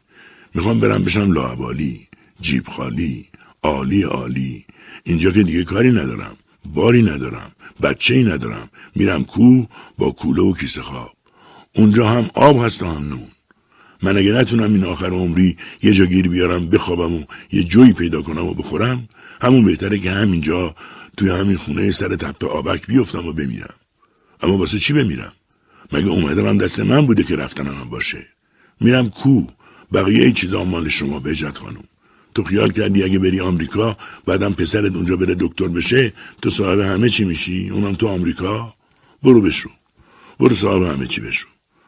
می‌خوام برم بشم لاعبالی جیب خالی عالی عالی. اینجا که دیگه کاری ندارم باری ندارم بچه ای ندارم. میرم کو با کوله و کیسه خواب. اونجا هم آب هست و هم نون. من اگه نتونم این آخر عمری یه جا گیر بیارم بخوابم و یه جوی پیدا کنم و بخورم همون بهتره که همینجا توی همین خونه سر تپه آبک بیفتم و بمیرم. اما واسه چی بمیرم؟ مگه اومدم دست من بوده که رفتن هم باشه؟ میرم کو؟ بقیه چیزا مال شما بهجت خانم. تو خیال کردی اگه بری آمریکا بعدم پسرت اونجا بره دکتر بشه تو صاحب همه چی میشی؟ اونم تو آمریکا؟ برو بشو. برو صاحب همه چی بشو.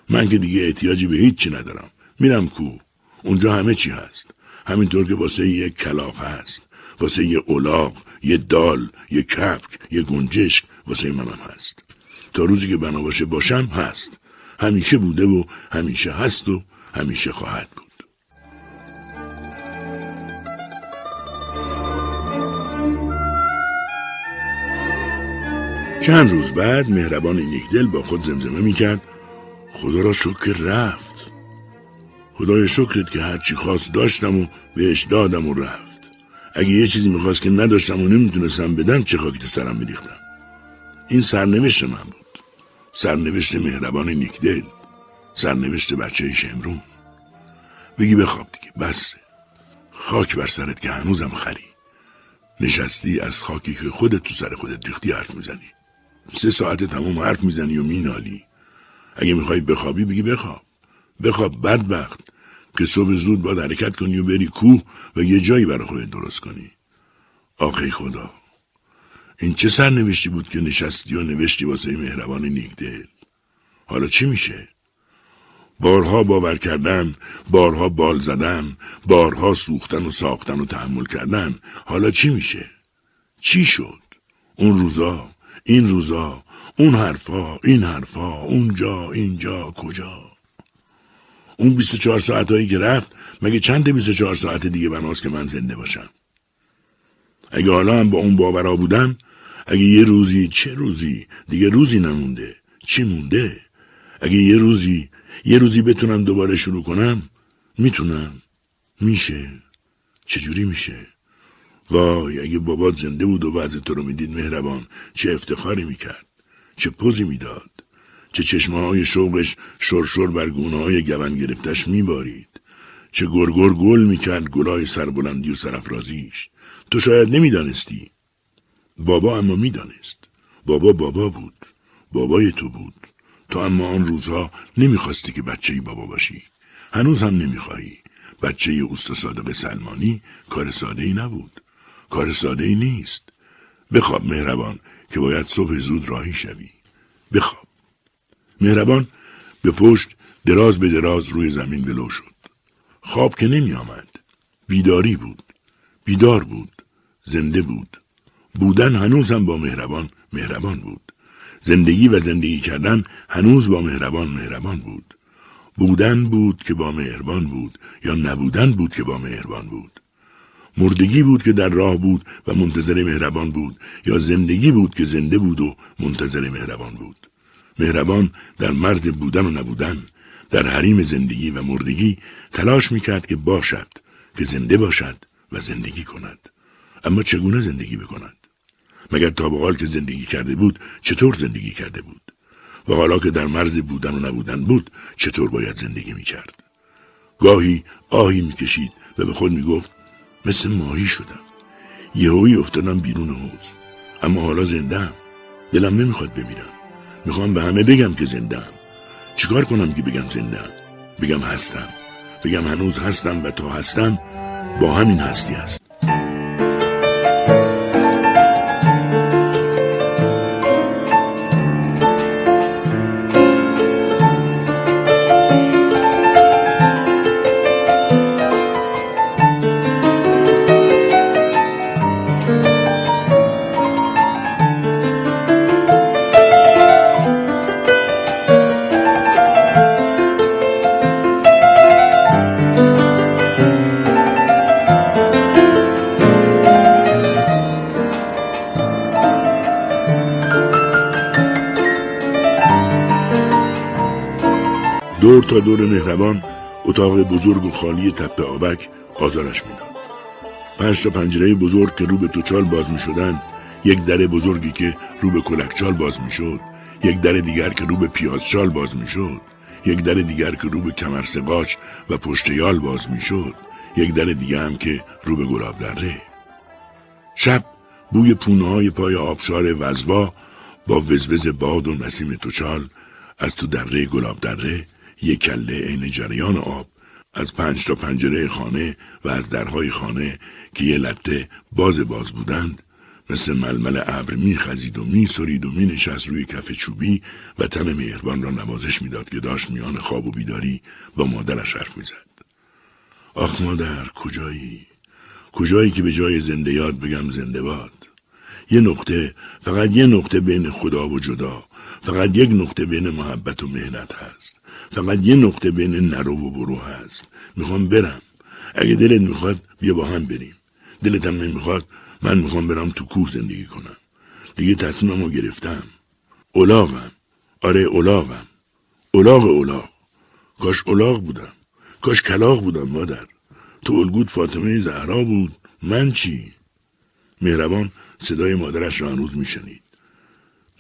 من که دیگه احتیاجی به هیچ چی ندارم. میرم کو. اونجا همه چی هست. همینطور که واسه یه کلاق هست. واسه یه اولاق یه دال یه کپک یه گنجشک واسه منم هست. تا روزی که بنا باشه باشم هست. همیشه بوده و همیشه هست و همیشه خواهد بود. چند روز بعد مهربان دل با خود زمزمه می‌کرد. خدا را شکر رفت. خدای شکرت که هرچی خواست داشتم و بهش دادم و رفت. اگه یه چیزی می‌خواست که نداشتم و نمی‌تونستم بدم چه خاکی تو سرم میریختم؟ این سرنوشت من بود. سرنوشت مهربان نیکدل. سرنوشت بچه شمرون. بگی بخواب دیگه بس. خاک بر سرت که هنوزم خری. نشستی از خاکی که خودت تو سر خودت ریختی حرف می‌زنی. سه ساعت تمام حرف می‌زنی و مینالی. اگه می‌خوای بخوابی بگی بخواب. بخواب بدبخت. که صبح زود باید حرکت کنی و بری کوه و یه جایی برای خودت درست کنی. آخی خدا. این چه سرنوشتی بود که نشستی و نوشتی واسه مهربان نیکدل؟ حالا چی میشه؟ بارها باور کردن بارها بال زدن بارها سوختن و ساختن و تحمل کردن. حالا چی میشه؟ چی شد؟ اون روزا این روزا اون حرفا این حرفا اونجا اینجا کجا؟ اون 24 ساعت هایی که رفت مگه چند 24 ساعت دیگه بناست که من زنده باشم؟ اگه حالا هم با اون باورا بودم اگه یه روزی چه روزی؟ دیگه روزی نمونده. چی مونده؟ اگه یه روزی یه روزی بتونم دوباره شروع کنم می‌تونم. میشه. چجوری میشه؟ وای اگه بابات زنده بود و وضع تو رو می‌دید مهربان چه افتخاری می‌کرد چه پوزی می‌داد. چه چشمه شوقش شرشر بر گونه های گون گرفتش میبارید. چه گرگر گل می‌کرد گلای سربلندی و سرفرازیش تو شاید نمی‌دانستی. بابا اما می‌دانست. بابا بابا بود. بابای تو بود. تو اما آن روزها نمی‌خواستی که بچه بابا باشی. هنوز هم نمی‌خواهی. بچه اوست صادق سلمانی کار ساده ای نبود. کار ساده ای نیست. بخواب مهربان که باید صبح زود راهی شوی. بخواب. مهربان به پشت دراز به دراز روی زمین ولو شد. خواب که نمی آمد بیداری بود. بیدار بود. زنده بود. بودن هنوز هم با مهربان مهربان بود. زندگی و زندگی کردن هنوز با مهربان مهربان بود. بودن بود که با مهربان بود یا نبودن بود که با مهربان بود. مردگی بود که در راه بود و منتظر مهربان بود یا زندگی بود که زنده بود و منتظر مهربان بود. مهربان در مرز بودن و نبودن در حریم زندگی و مردگی تلاش می‌کرد که باشد که زنده باشد و زندگی کند. اما چگونه زندگی بکند؟ مگر تا به حال که زندگی کرده بود چطور زندگی کرده بود؟ و حالا که در مرز بودن و نبودن بود چطور باید زندگی می‌کرد؟ گاهی آهی می‌کشید و به خود می‌گفت مثل ماهی شدم. یهویی افتادم بیرون حوز اما حالا زندم دلم نمی‌خواد بمیرم. می‌خوام به همه بگم که زندم چیکار کنم که بگم زندم بگم هستم. بگم هنوز هستم و تا هستم با همین هستی است دور مهربان اتاق بزرگ و خالی تپه آبک آزارش می‌داد. پنج تا پنجره بزرگ که رو به توچال باز می شدن یک در بزرگی که رو به کلکچال باز می شد یک در دیگر که رو به پیازچال باز می شد یک در دیگر که رو به کمرسقاچ و پشتیال باز می شد یک در دیگر هم که رو به گلاب دره. شب بوی پونه های پای آبشار وزوا با وزوز باد و نسیم توچال از تو دره گلاب دره یک کله عین جریان آب از پنج تا پنجره خانه و از درهای خانه که یه لطه باز باز بودند مثل ململ ابر میخزید و میسرید و مینشست روی کف چوبی و تن مهربان را نوازش می‌داد که داشت میان خواب و بیداری با مادرش حرف می‌زد. آخ مادر کجایی؟ کجایی که به جای زنده یاد بگم زنده باد؟ یه نقطه فقط یه نقطه بین خدا و جدا فقط یک نقطه بین محبت و مهنت هست. فقط یه نقطه بین نرو و برو هست. می‌خوام برم. اگه دلت می‌خواد بیا با هم بریم. دلتم نمی‌خواد من می‌خوام برم تو کوه زندگی کنم. دیگه تصمیممو گرفتم. اولاغم. آره اولاغم. اولاغ اولاغ. کاش اولاغ بودم. کاش کلاغ بودم مادر. تو الگود فاطمه زهرا بود. من چی؟ مهربان صدای مادرش را هنوز میشنید.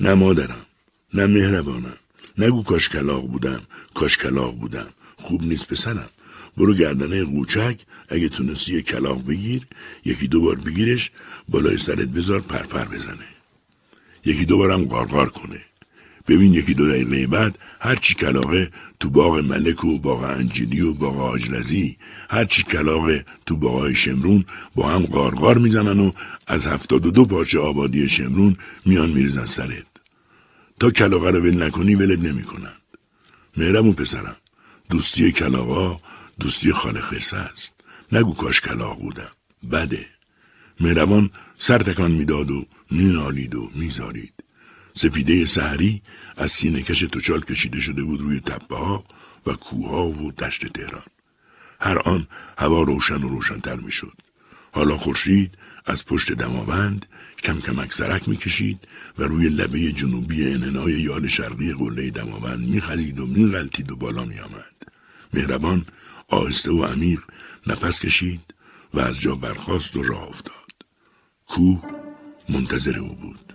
نه مادرم نه مهربانم. نگو کاش کلاق بودم. کاش کلاق بودم خوب نیست پسرم. برو گردنه قوچک اگه تونستی یه کلاق بگیر یکی دو بار بگیرش بالای سرت بذار پرپر بزنه. یکی دو بارم قارقار کنه. ببین یکی دو دقیقه بعد هرچی کلاقه تو باغ ملک و باغ انجیلی و باغ آجلزی هرچی کلاقه تو باغ شمرون با هم قارقار می‌زنن و از هفتاد و دو پارچه آبادی شمرون میان میریزن سرت. تا کلاقه رو ول نکنی ولت نمی‌کنند مهرمون پسرم. دوستی کلاقا دوستی خالق است. نگو کاش کلاق بودم. بده. مهربان سر تکان می‌داد و مینالید و میزارید. سپیده سحری از سینه کش توچال کشیده شده بود روی تپه ها و کوها و دشت تهران. هر آن هوا روشن و روشنتر می‌شد. حالا خورشید از پشت دماوند کم کمک سرک می‌کشید و روی لبه جنوبی انحنای یال شرقی قله دماوند میخزید و میغلطید و بالا میآمد. مهربان آهسته و عمیق نفس کشید و از جا برخاست و راه افتاد. کوه منتظر او بود.